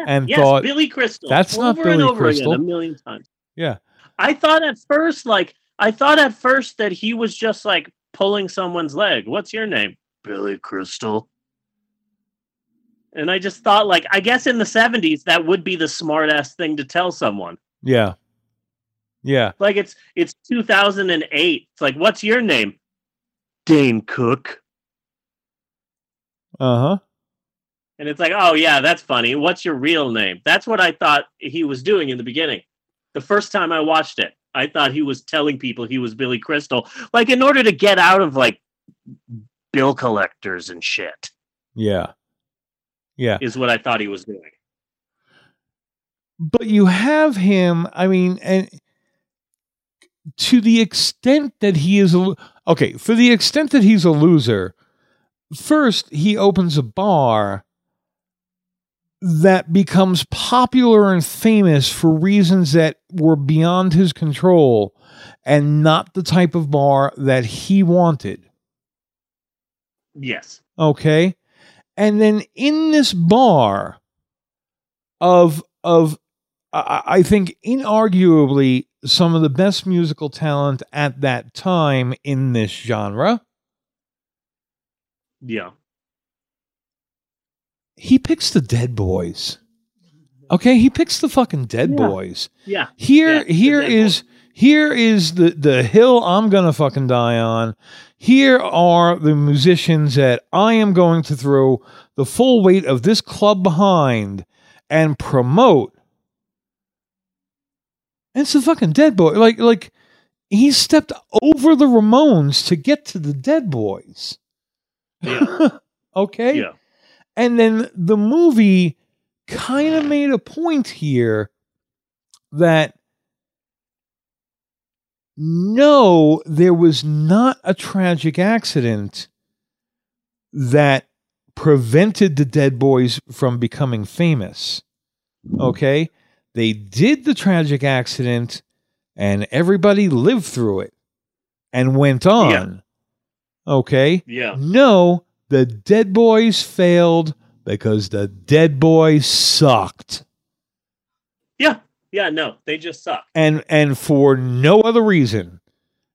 And yes, thought, Billy Crystal. "That's over not over and over Crystal." again a million times. Yeah. I thought at first, like, I thought at first that he was just like pulling someone's leg. What's your name? Billy Crystal. And I just thought, like, I guess in the 70s, that would be the smart ass thing to tell someone. Yeah. Yeah. Like it's it's 2008. It's like, what's your name? Dane Cook. Uh huh. And it's like, oh yeah, that's funny. What's your real name? That's what I thought he was doing in the beginning. The first time I watched it, I thought he was telling people he was Billy Crystal, like in order to get out of like bill collectors and shit. Yeah. Yeah. Is what I thought he was doing. but you have him i mean and to the extent that he is a okay for the extent that he's a loser first he opens a bar that becomes popular and famous for reasons that were beyond his control and not the type of bar that he wanted Yes. okay and then in this bar of of I, I think inarguably some of the best musical talent at that time in this genre Yeah. he picks the dead boys okay he picks the fucking dead Yeah. boys Yeah. here Yeah, here is here is the the hill i'm gonna fucking die on here are the musicians that i am going to throw the full weight of this club behind and promote it's the fucking dead boy like like he stepped over the ramones to get to the dead boys Yeah. okay Yeah. and then the movie kind of made a point here that no, there was not a tragic accident that prevented the Dead Boys from becoming famous. Okay? They did the tragic accident and everybody lived through it and went on. Okay? Yeah. No, the Dead Boys failed because the Dead Boys sucked. Yeah. Yeah, no, they just suck. And and for no other reason.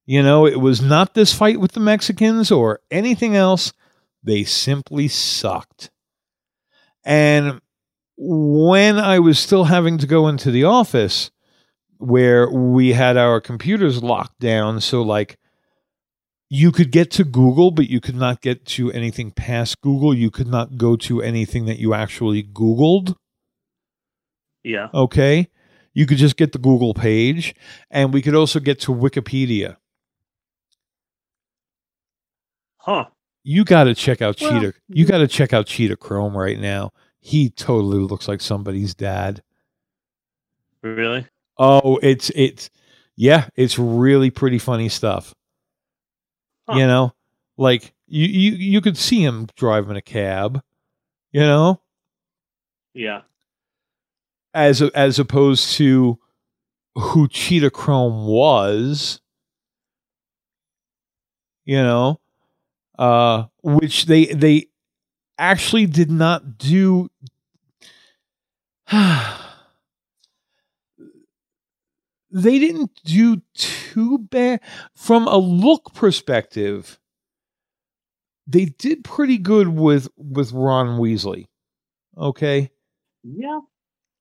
You know, it was not this fight with the Mexicans or anything else. They simply sucked. And when I was still having to go into the office where we had our computers locked down, so like you could get to Google, but you could not get to anything past Google. You could not go to anything that you actually Googled. Yeah. Okay. You could just get the Google page, and we could also get to Wikipedia. Huh. You got to check out Well, Cheetah. You got to check out Cheetah Chrome right now. He totally looks like somebody's dad. Really? Oh, it's it's yeah, it's really pretty funny stuff. You know, like you you you could see him driving a cab. You know, Yeah. as as opposed to who Cheetah Chrome was, you know, uh, which they they actually did not do. they didn't do too bad from a look perspective. They did pretty good with with Ron Weasley. Okay. Yeah.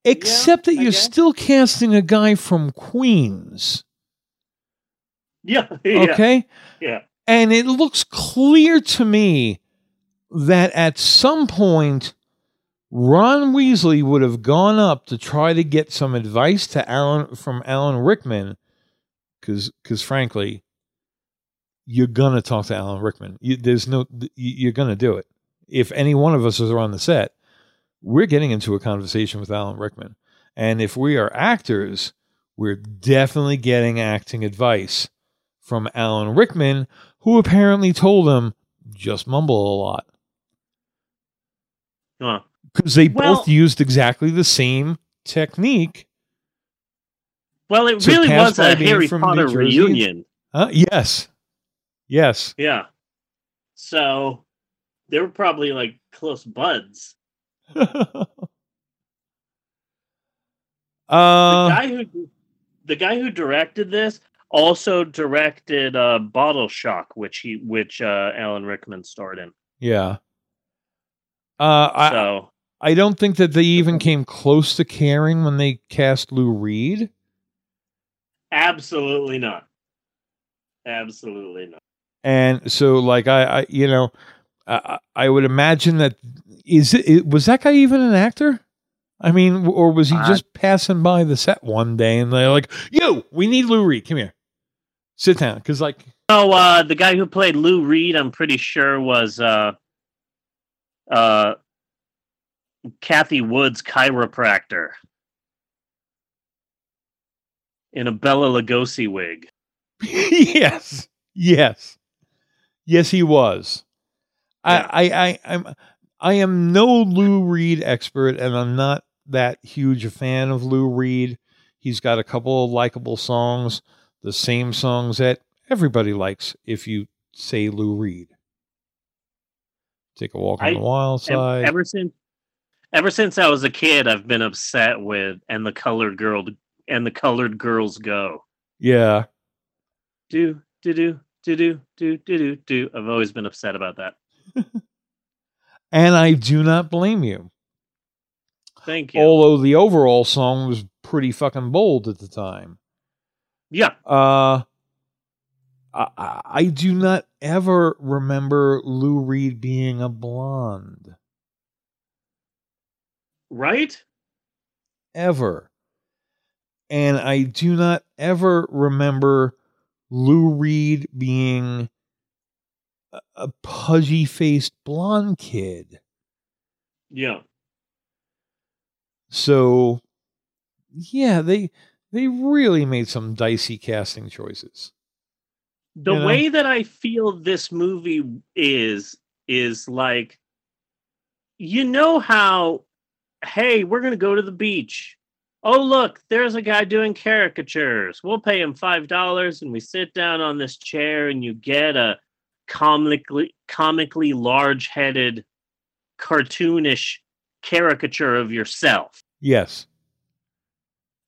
Except that I you're guess. still casting a guy from Queens. Yeah. yeah. Okay. Yeah. And it looks clear to me that at some point, Ron Weasley would have gone up to try to get some advice to Alan from Alan Rickman, because because frankly, you're gonna talk to Alan Rickman. You, there's no you- you're gonna do it. If any one of us is on the set, we're getting into a conversation with Alan Rickman, and if we are actors, we're definitely getting acting advice from Alan Rickman, who apparently told him just mumble a lot. Because they Well- both used exactly the same technique. Well, it really was a Harry Potter reunion. Huh? Yes, yes. Yeah. So they were probably like close buds. Uh, the guy who the guy who directed this also directed uh, Bottle Shock, which he which uh, Alan Rickman starred in. yeah. Uh, I So I don't think that they even came close to caring when they cast Lou Reed. absolutely not. Absolutely not. And so, like, I, I you know, I, I I would imagine that is it, was that guy even an actor? I mean, or was he Uh, just passing by the set one day and they're like, "Yo, we need Lou Reed. Come here, sit down." Because like, Oh, uh, the guy who played Lou Reed, I'm pretty sure was uh, uh, Kathy Woods' chiropractor in a Bela Lugosi wig. yes, yes, yes, he was. I, I, I, I'm, I am no Lou Reed expert, and I'm not that huge a fan of Lou Reed. He's got a couple of likable songs, the same songs that everybody likes. If you say Lou Reed, Take a walk on I, the wild side. Ever since, ever since I was a kid, I've been upset with and the colored girl and the colored girls go. Yeah. Do do do do do do do do. I've always been upset about that. and I do not blame you. Thank you. Although the overall song was pretty fucking bold at the time. Yeah. Uh I, I- do not ever remember Lou Reed being a blonde. Right? Ever. And I do not ever remember Lou Reed being a, a pudgy faced blonde kid. Yeah. So, yeah, they they really made some dicey casting choices. The You know? way that I feel this movie is is like you know how hey, we're going to go to the beach. Oh, look, there's a guy doing caricatures. We'll pay him $5 and we sit down on this chair and you get a comically comically large-headed cartoonish caricature of yourself. Yes.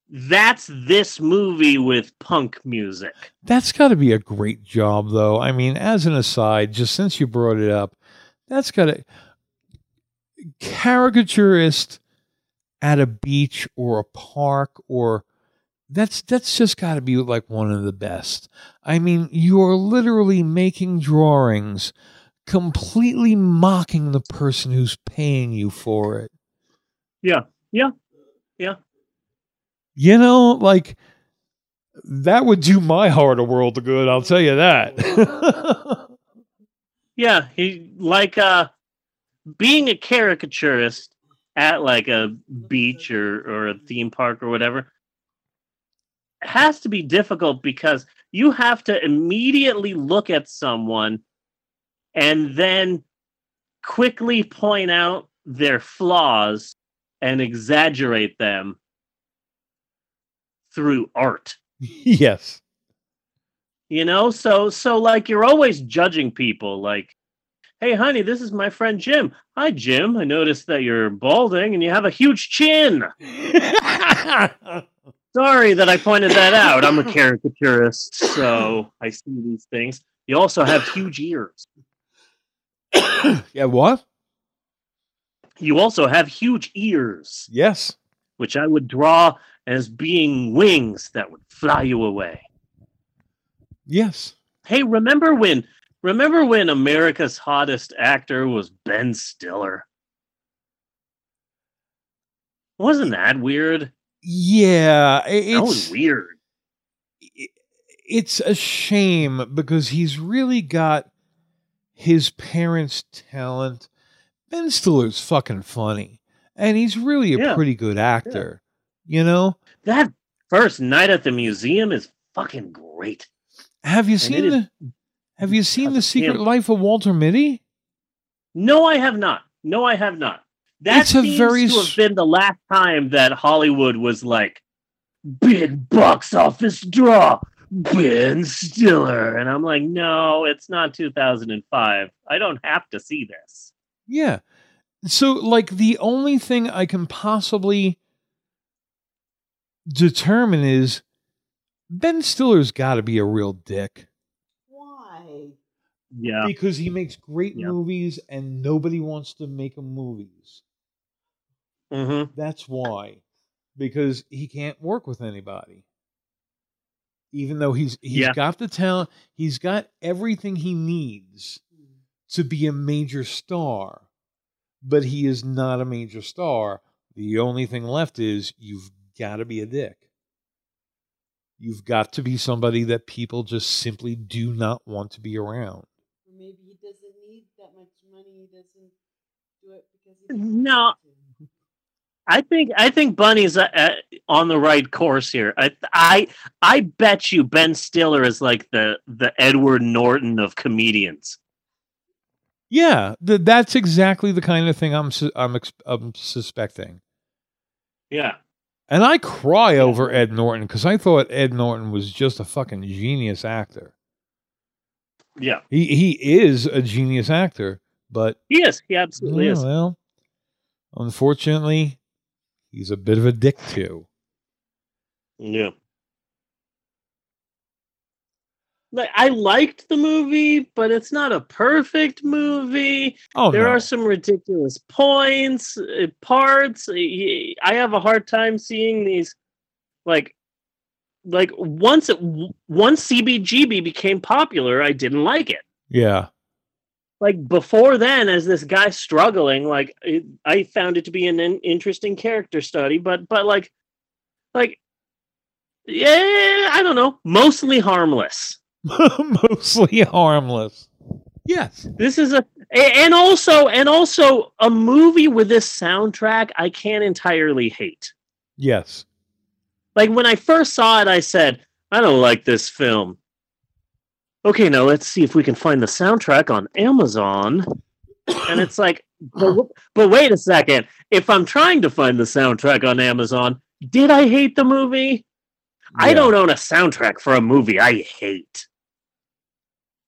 That's this movie with punk music. That's got to be a great job, though. I mean, as an aside, just since you brought it up, that's got to caricaturist at a beach or a park or that's that's just got to be like one of the best. I mean, you are literally making drawings completely mocking the person who's paying you for it. Yeah. Yeah. You know, like that would do my heart a world of good, I'll tell you that. Yeah, he like uh being a caricaturist at like a beach or or a theme park or whatever has to be difficult because you have to immediately look at someone and then quickly point out their flaws and exaggerate them through art. yes. You know, so so like you're always judging people like Hey honey, this is my friend Jim. Hi Jim. I noticed that you're balding and you have a huge chin. Sorry that I pointed that out. I'm a caricaturist, so I see these things. You also have huge ears. yeah, what? You also have huge ears, Yes. which I would draw as being wings that would fly you away. Yes. Hey, remember when remember when America's hottest actor was Ben Stiller? Wasn't that weird? Yeah. That was weird. it's a shame because he's really got his parents' talent. Ben Stiller's fucking funny. And he's really a Yeah. pretty good actor. You know? That first night at the museum is fucking great. Have you And seen it is- the Have you seen The Secret him. Life of Walter Mitty? No, I have not. No, I have not. That It's a seems very to have been the last time that Hollywood was like big box office draw, Ben Stiller, and I'm like, no, it's not 2005. I don't have to see this. Yeah. So like the only thing I can possibly determine is Ben Stiller's got to be a real dick Why? Yeah, because he makes great Yeah. movies and nobody wants to make him movies. mm-hmm. That's why. Because he can't work with anybody. Even though he's he's Yeah. got the talent, he's got everything he needs to be a major star. But he is not a major star. The only thing left is you've got to be a dick. You've got to be somebody that people just simply do not want to be around. Or maybe he doesn't need that much money. He doesn't do it because he No. I think I think Bunny's uh, uh, on the right course here. I I I bet you Ben Stiller is like the the Edward Norton of comedians. Yeah, th- that's exactly the kind of thing I'm su- I'm, ex- I'm suspecting. Yeah. And I cry over Ed Norton because I thought Ed Norton was just a fucking genius actor. Yeah. He he is a genius actor, but He is. He absolutely yeah, is. well, unfortunately, he's a bit of a dick too. Yeah. Like I liked the movie, but it's not a perfect movie. Oh, there no. are some ridiculous points, uh, parts. I I have a hard time seeing these like like once it once CBGB became popular, I didn't like it. Yeah, Like before then, as this guy struggling, like it, I found it to be an in- interesting character study. But but like like yeah, I don't know, mostly harmless. mostly harmless. Yes, This is a and also and also a movie with this soundtrack I can't entirely hate. yes, Like when I first saw it, I said, I don't like this film. Okay, now let's see if we can find the soundtrack on Amazon. And it's like, but, but wait a second. If I'm trying to find the soundtrack on Amazon, did I hate the movie? I don't own a soundtrack for a movie I hate.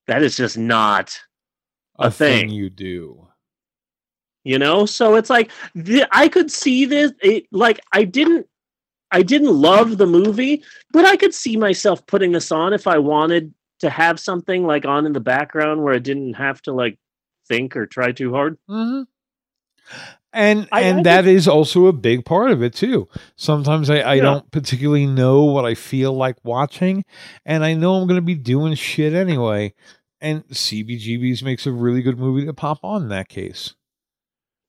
That is just not a, a thing. thing. you do. you know so it's like the, i could see this it like i didn't i didn't love the movie but i could see myself putting this on if i wanted to have something like on in the background where i didn't have to like think or try too hard hmm And I- and I that is also a big part of it too. Sometimes I, I Yeah. don't particularly know what I feel like watching, and I know I'm going to be doing shit anyway. And CBGBs makes a really good movie to pop on in that case.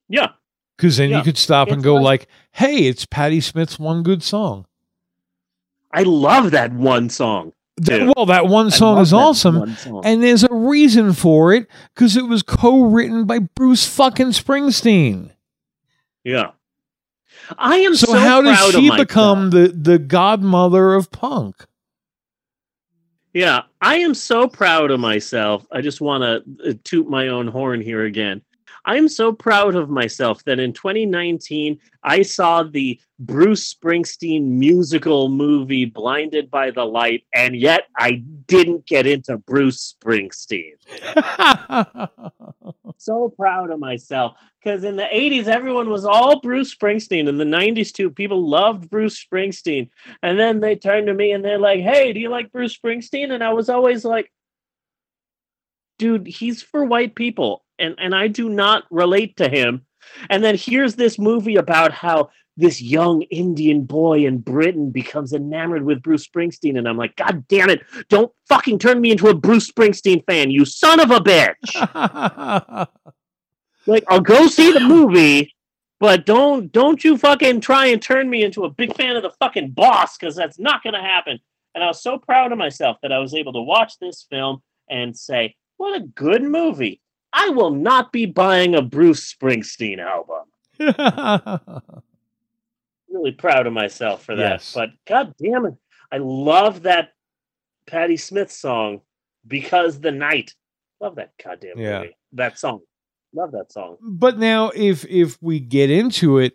yeah Because then you could stop and go like- like, "Hey, it's Patti Smith's one good song." i love that one song Well, that one song is that awesome, song. and there's a reason for it because it was co-written by Bruce fucking Springsteen. Yeah i am So, so, how does she become the the godmother of punk? Yeah, I am so proud of myself. I just want to uh, toot my own horn here again. I'm so proud of myself that in 2019 I saw the Bruce Springsteen musical movie Blinded by the Light, and yet I didn't get into Bruce Springsteen. so proud of myself because in the 80s everyone was all Bruce Springsteen. In the 90s too, people loved Bruce Springsteen, and then they turned to me and they're like, "Hey, do you like Bruce Springsteen?" And I was always like dude, he's for white people, and and I do not relate to him. And then here's this movie about how this young Indian boy in Britain becomes enamored with Bruce Springsteen, and I'm like, God damn it! Don't fucking turn me into a Bruce Springsteen fan, you son of a bitch! like, I'll go see the movie, but don't don't you fucking try and turn me into a big fan of the fucking boss, because that's not gonna happen. And I was so proud of myself that I was able to watch this film and say, what a good movie. I will not be buying a Bruce Springsteen album. really proud of myself for that. Yes. But god damn it. I love that Patti Smith song, Because the Night. Love that goddamn Yeah. movie. That song. Love that song. but now if if we get into it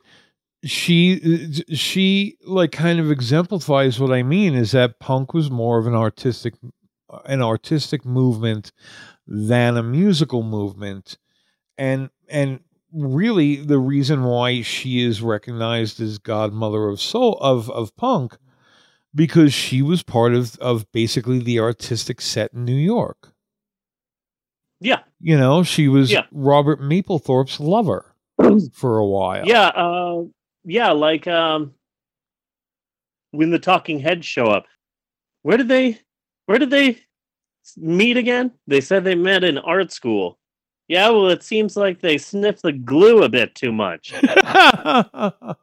she she like kind of exemplifies what i mean is that punk was more of an artistic an artistic movement than a musical movement and and really the reason why she is recognized as godmother of soul of of punk because she was part of of basically the artistic set in New York Yeah. you know she was Yeah. Robert Mapplethorpe's lover for a while Yeah, uh yeah, like um when the talking heads show up. Where did they where did they meet again? They said they met in art school. Yeah, well it seems like they sniff the glue a bit too much. the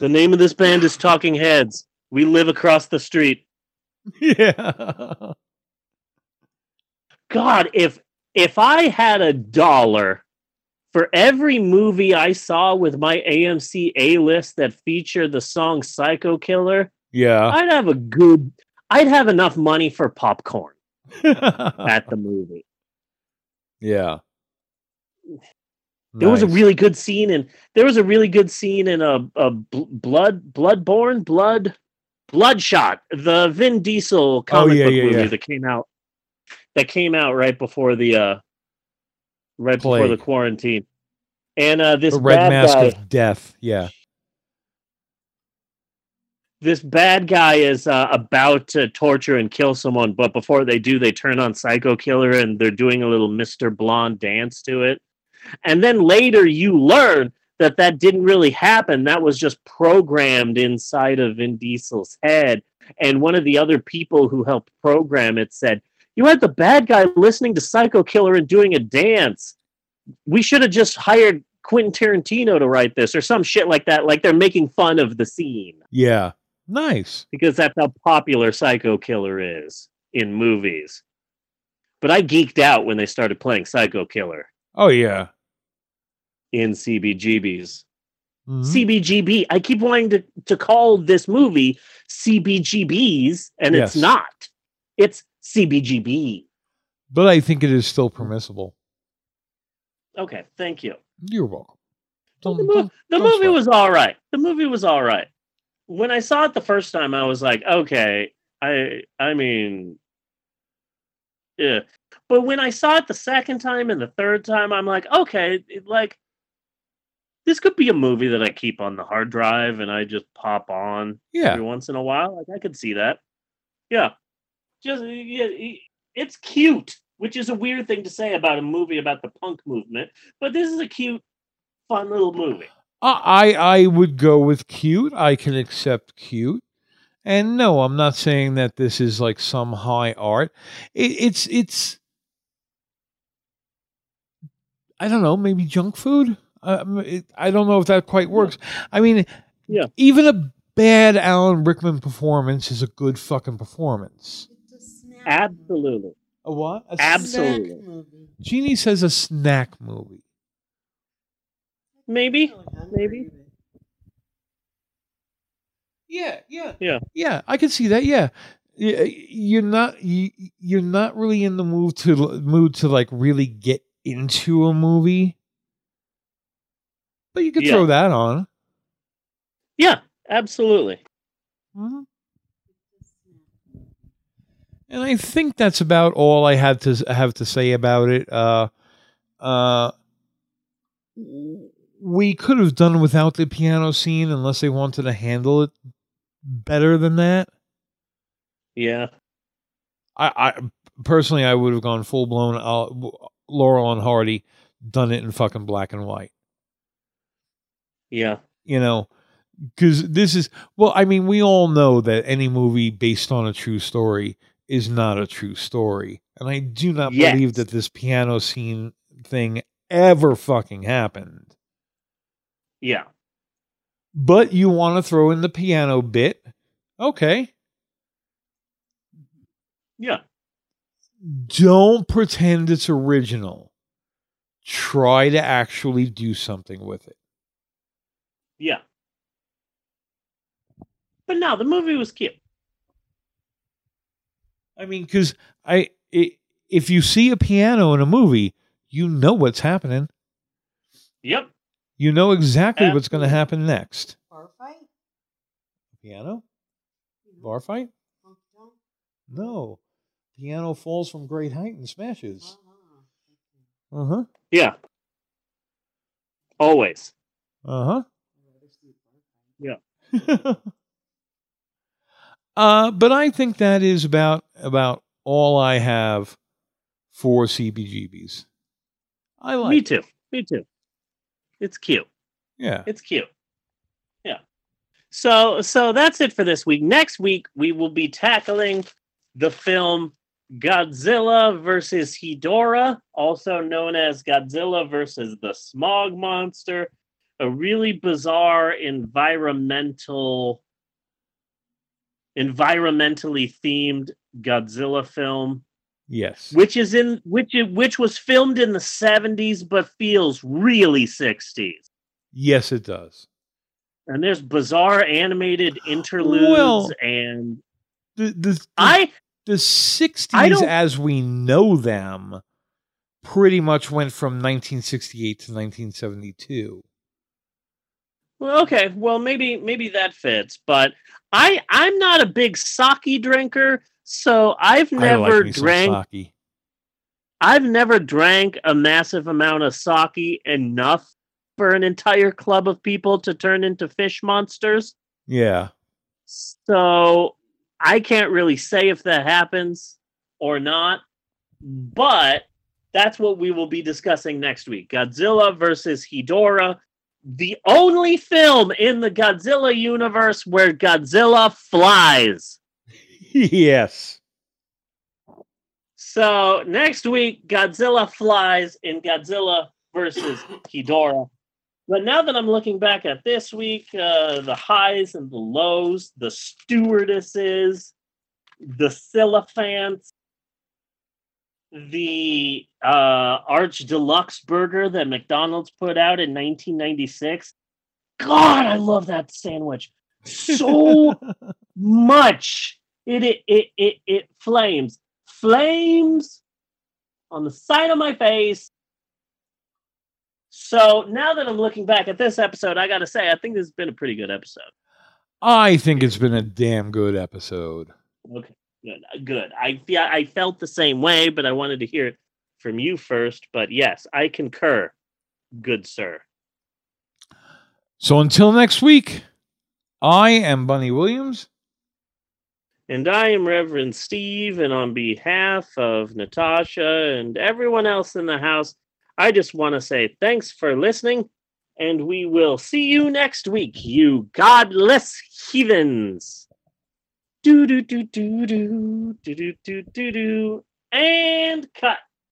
name of this band is Talking Heads. We live across the street. yeah God, if if I had a dollar for every movie I saw with my AMC A list that featured the song Psycho Killer, yeah I'd have a good I'd have enough money for popcorn at the movie. yeah There was a really good scene in there was a really good scene in a, a bl- blood bloodborne blood bloodshot the Vin Diesel comic Oh, yeah, book yeah, movie yeah. that came out that came out right before the uh right before the quarantine. And uh this the red bad mask guy of death yeah this bad guy is uh, about to torture and kill someone, but before they do, they turn on Psycho Killer and they're doing a little Mr. Blonde dance to it. And then later you learn that that didn't really happen. That was just programmed inside of Vin Diesel's head. And one of the other people who helped program it said, You had the bad guy listening to Psycho Killer and doing a dance. We should have just hired Quentin Tarantino to write this or some shit like that. Like they're making fun of the scene yeah nice because that's how popular Psycho Killer is in movies. But I geeked out when they started playing Psycho Killer oh yeah in CBGBs. Mhm. CBGB. I keep wanting to, to call this movie CBGBs, and Yes. it's not. It's CBGB. but i think it is still permissible Okay, thank you. you're welcome the, Don't- mo- don't- the don't movie sweat. was all right. The movie was all right. When I saw it the first time, I was like, okay, I I mean, yeah. But when I saw it the second time and the third time, I'm like, okay, it, like this could be a movie that I keep on the hard drive and I just pop on Yeah. every once in a while. Like I could see that. Yeah, just yeah, it's cute, which is a weird thing to say about a movie about the punk movement. But this is a cute, fun little movie. I I would go with cute. I can accept cute. And no, I'm not saying that this is like some high art. It, it's it's I don't know, maybe junk food. Um, it, I don't know if that quite works. I mean, Yeah. even a bad Alan Rickman performance is a good fucking performance. Absolutely. A what? A Absolutely. Jeannie says a snack movie. Maybe. Maybe. Yeah, yeah. Yeah. Yeah, I can see that. Yeah, Y- you're not you, you're not really in the mood to mood to like really get into a movie. But you could Yeah. throw that on. Yeah, absolutely. And I think that's about all I had to have to say about it. Uh, uh, we could have done without the piano scene unless they wanted to handle it better than that. Yeah. I, I personally, I would have gone full blown uh, Laurel and Hardy, done it in fucking black and white. Yeah. You know, because this is well, I mean, we all know that any movie based on a true story is not a true story, and I do not Yes. believe that this piano scene thing ever fucking happened. Yeah. But you want to throw in the piano bit, okay? Yeah. Don't pretend it's original. Try to actually do something with it. Yeah. But no, the movie was cute. I mean, because I, i if you see a piano in a movie, you know what's happening. Yep. You know exactly what's going to happen next. Bar fight? Piano? Bar fight? No. Piano falls from great height and smashes. Uh huh. Yeah. Always. Uh Yeah. huh. uh, but I think that is about about all I have for CBGBs. I like. Me it. too. Me too. It's cute. Yeah. It's cute. Yeah. So so that's it for this week. Next week we will be tackling the film Godzilla versus Hedorah, also known as Godzilla versus the Smog Monster, a really bizarre environmental environmentally themed Godzilla film Yes. which is in which which was filmed in the 70s but feels really 60s Yes, it does. and there's bizarre animated interludes Well, and The the I the sixties don't- as we know them pretty much went from 1968 to 1972. well, okay well maybe maybe that fits but i i'm not a big sake drinker so i've never like drank i've never drank a massive amount of sake enough for an entire club of people to turn into fish monsters Yeah. So I can't really say if that happens or not, but that's what we will be discussing next week. Godzilla versus Hedorah, the only film in the Godzilla universe where Godzilla flies. Yes. So next week, Godzilla flies in Godzilla versus Hedorah. But now that I'm looking back at this week, uh, the highs and the lows, the stewardesses, the Silliphants, the uh, Arch Deluxe burger that McDonald's put out in 1996. God, I love that sandwich so much. It it it it, it flames, flames on the side of my face. So now that I'm looking back at this episode, I got to say I think this has been a pretty good episode. I think it's been a damn good episode. Okay, good, uh, good. I fe- I felt the same way, but I wanted to hear it from you first. But yes, I concur. Good sir. So until next week, I am Bunny Williams. And I am Reverend Steve, and on behalf of Natasha and everyone else in the house, I just want to say thanks for listening, and we will see you next week, you godless heathens. Do do do do do do do do do do and cut.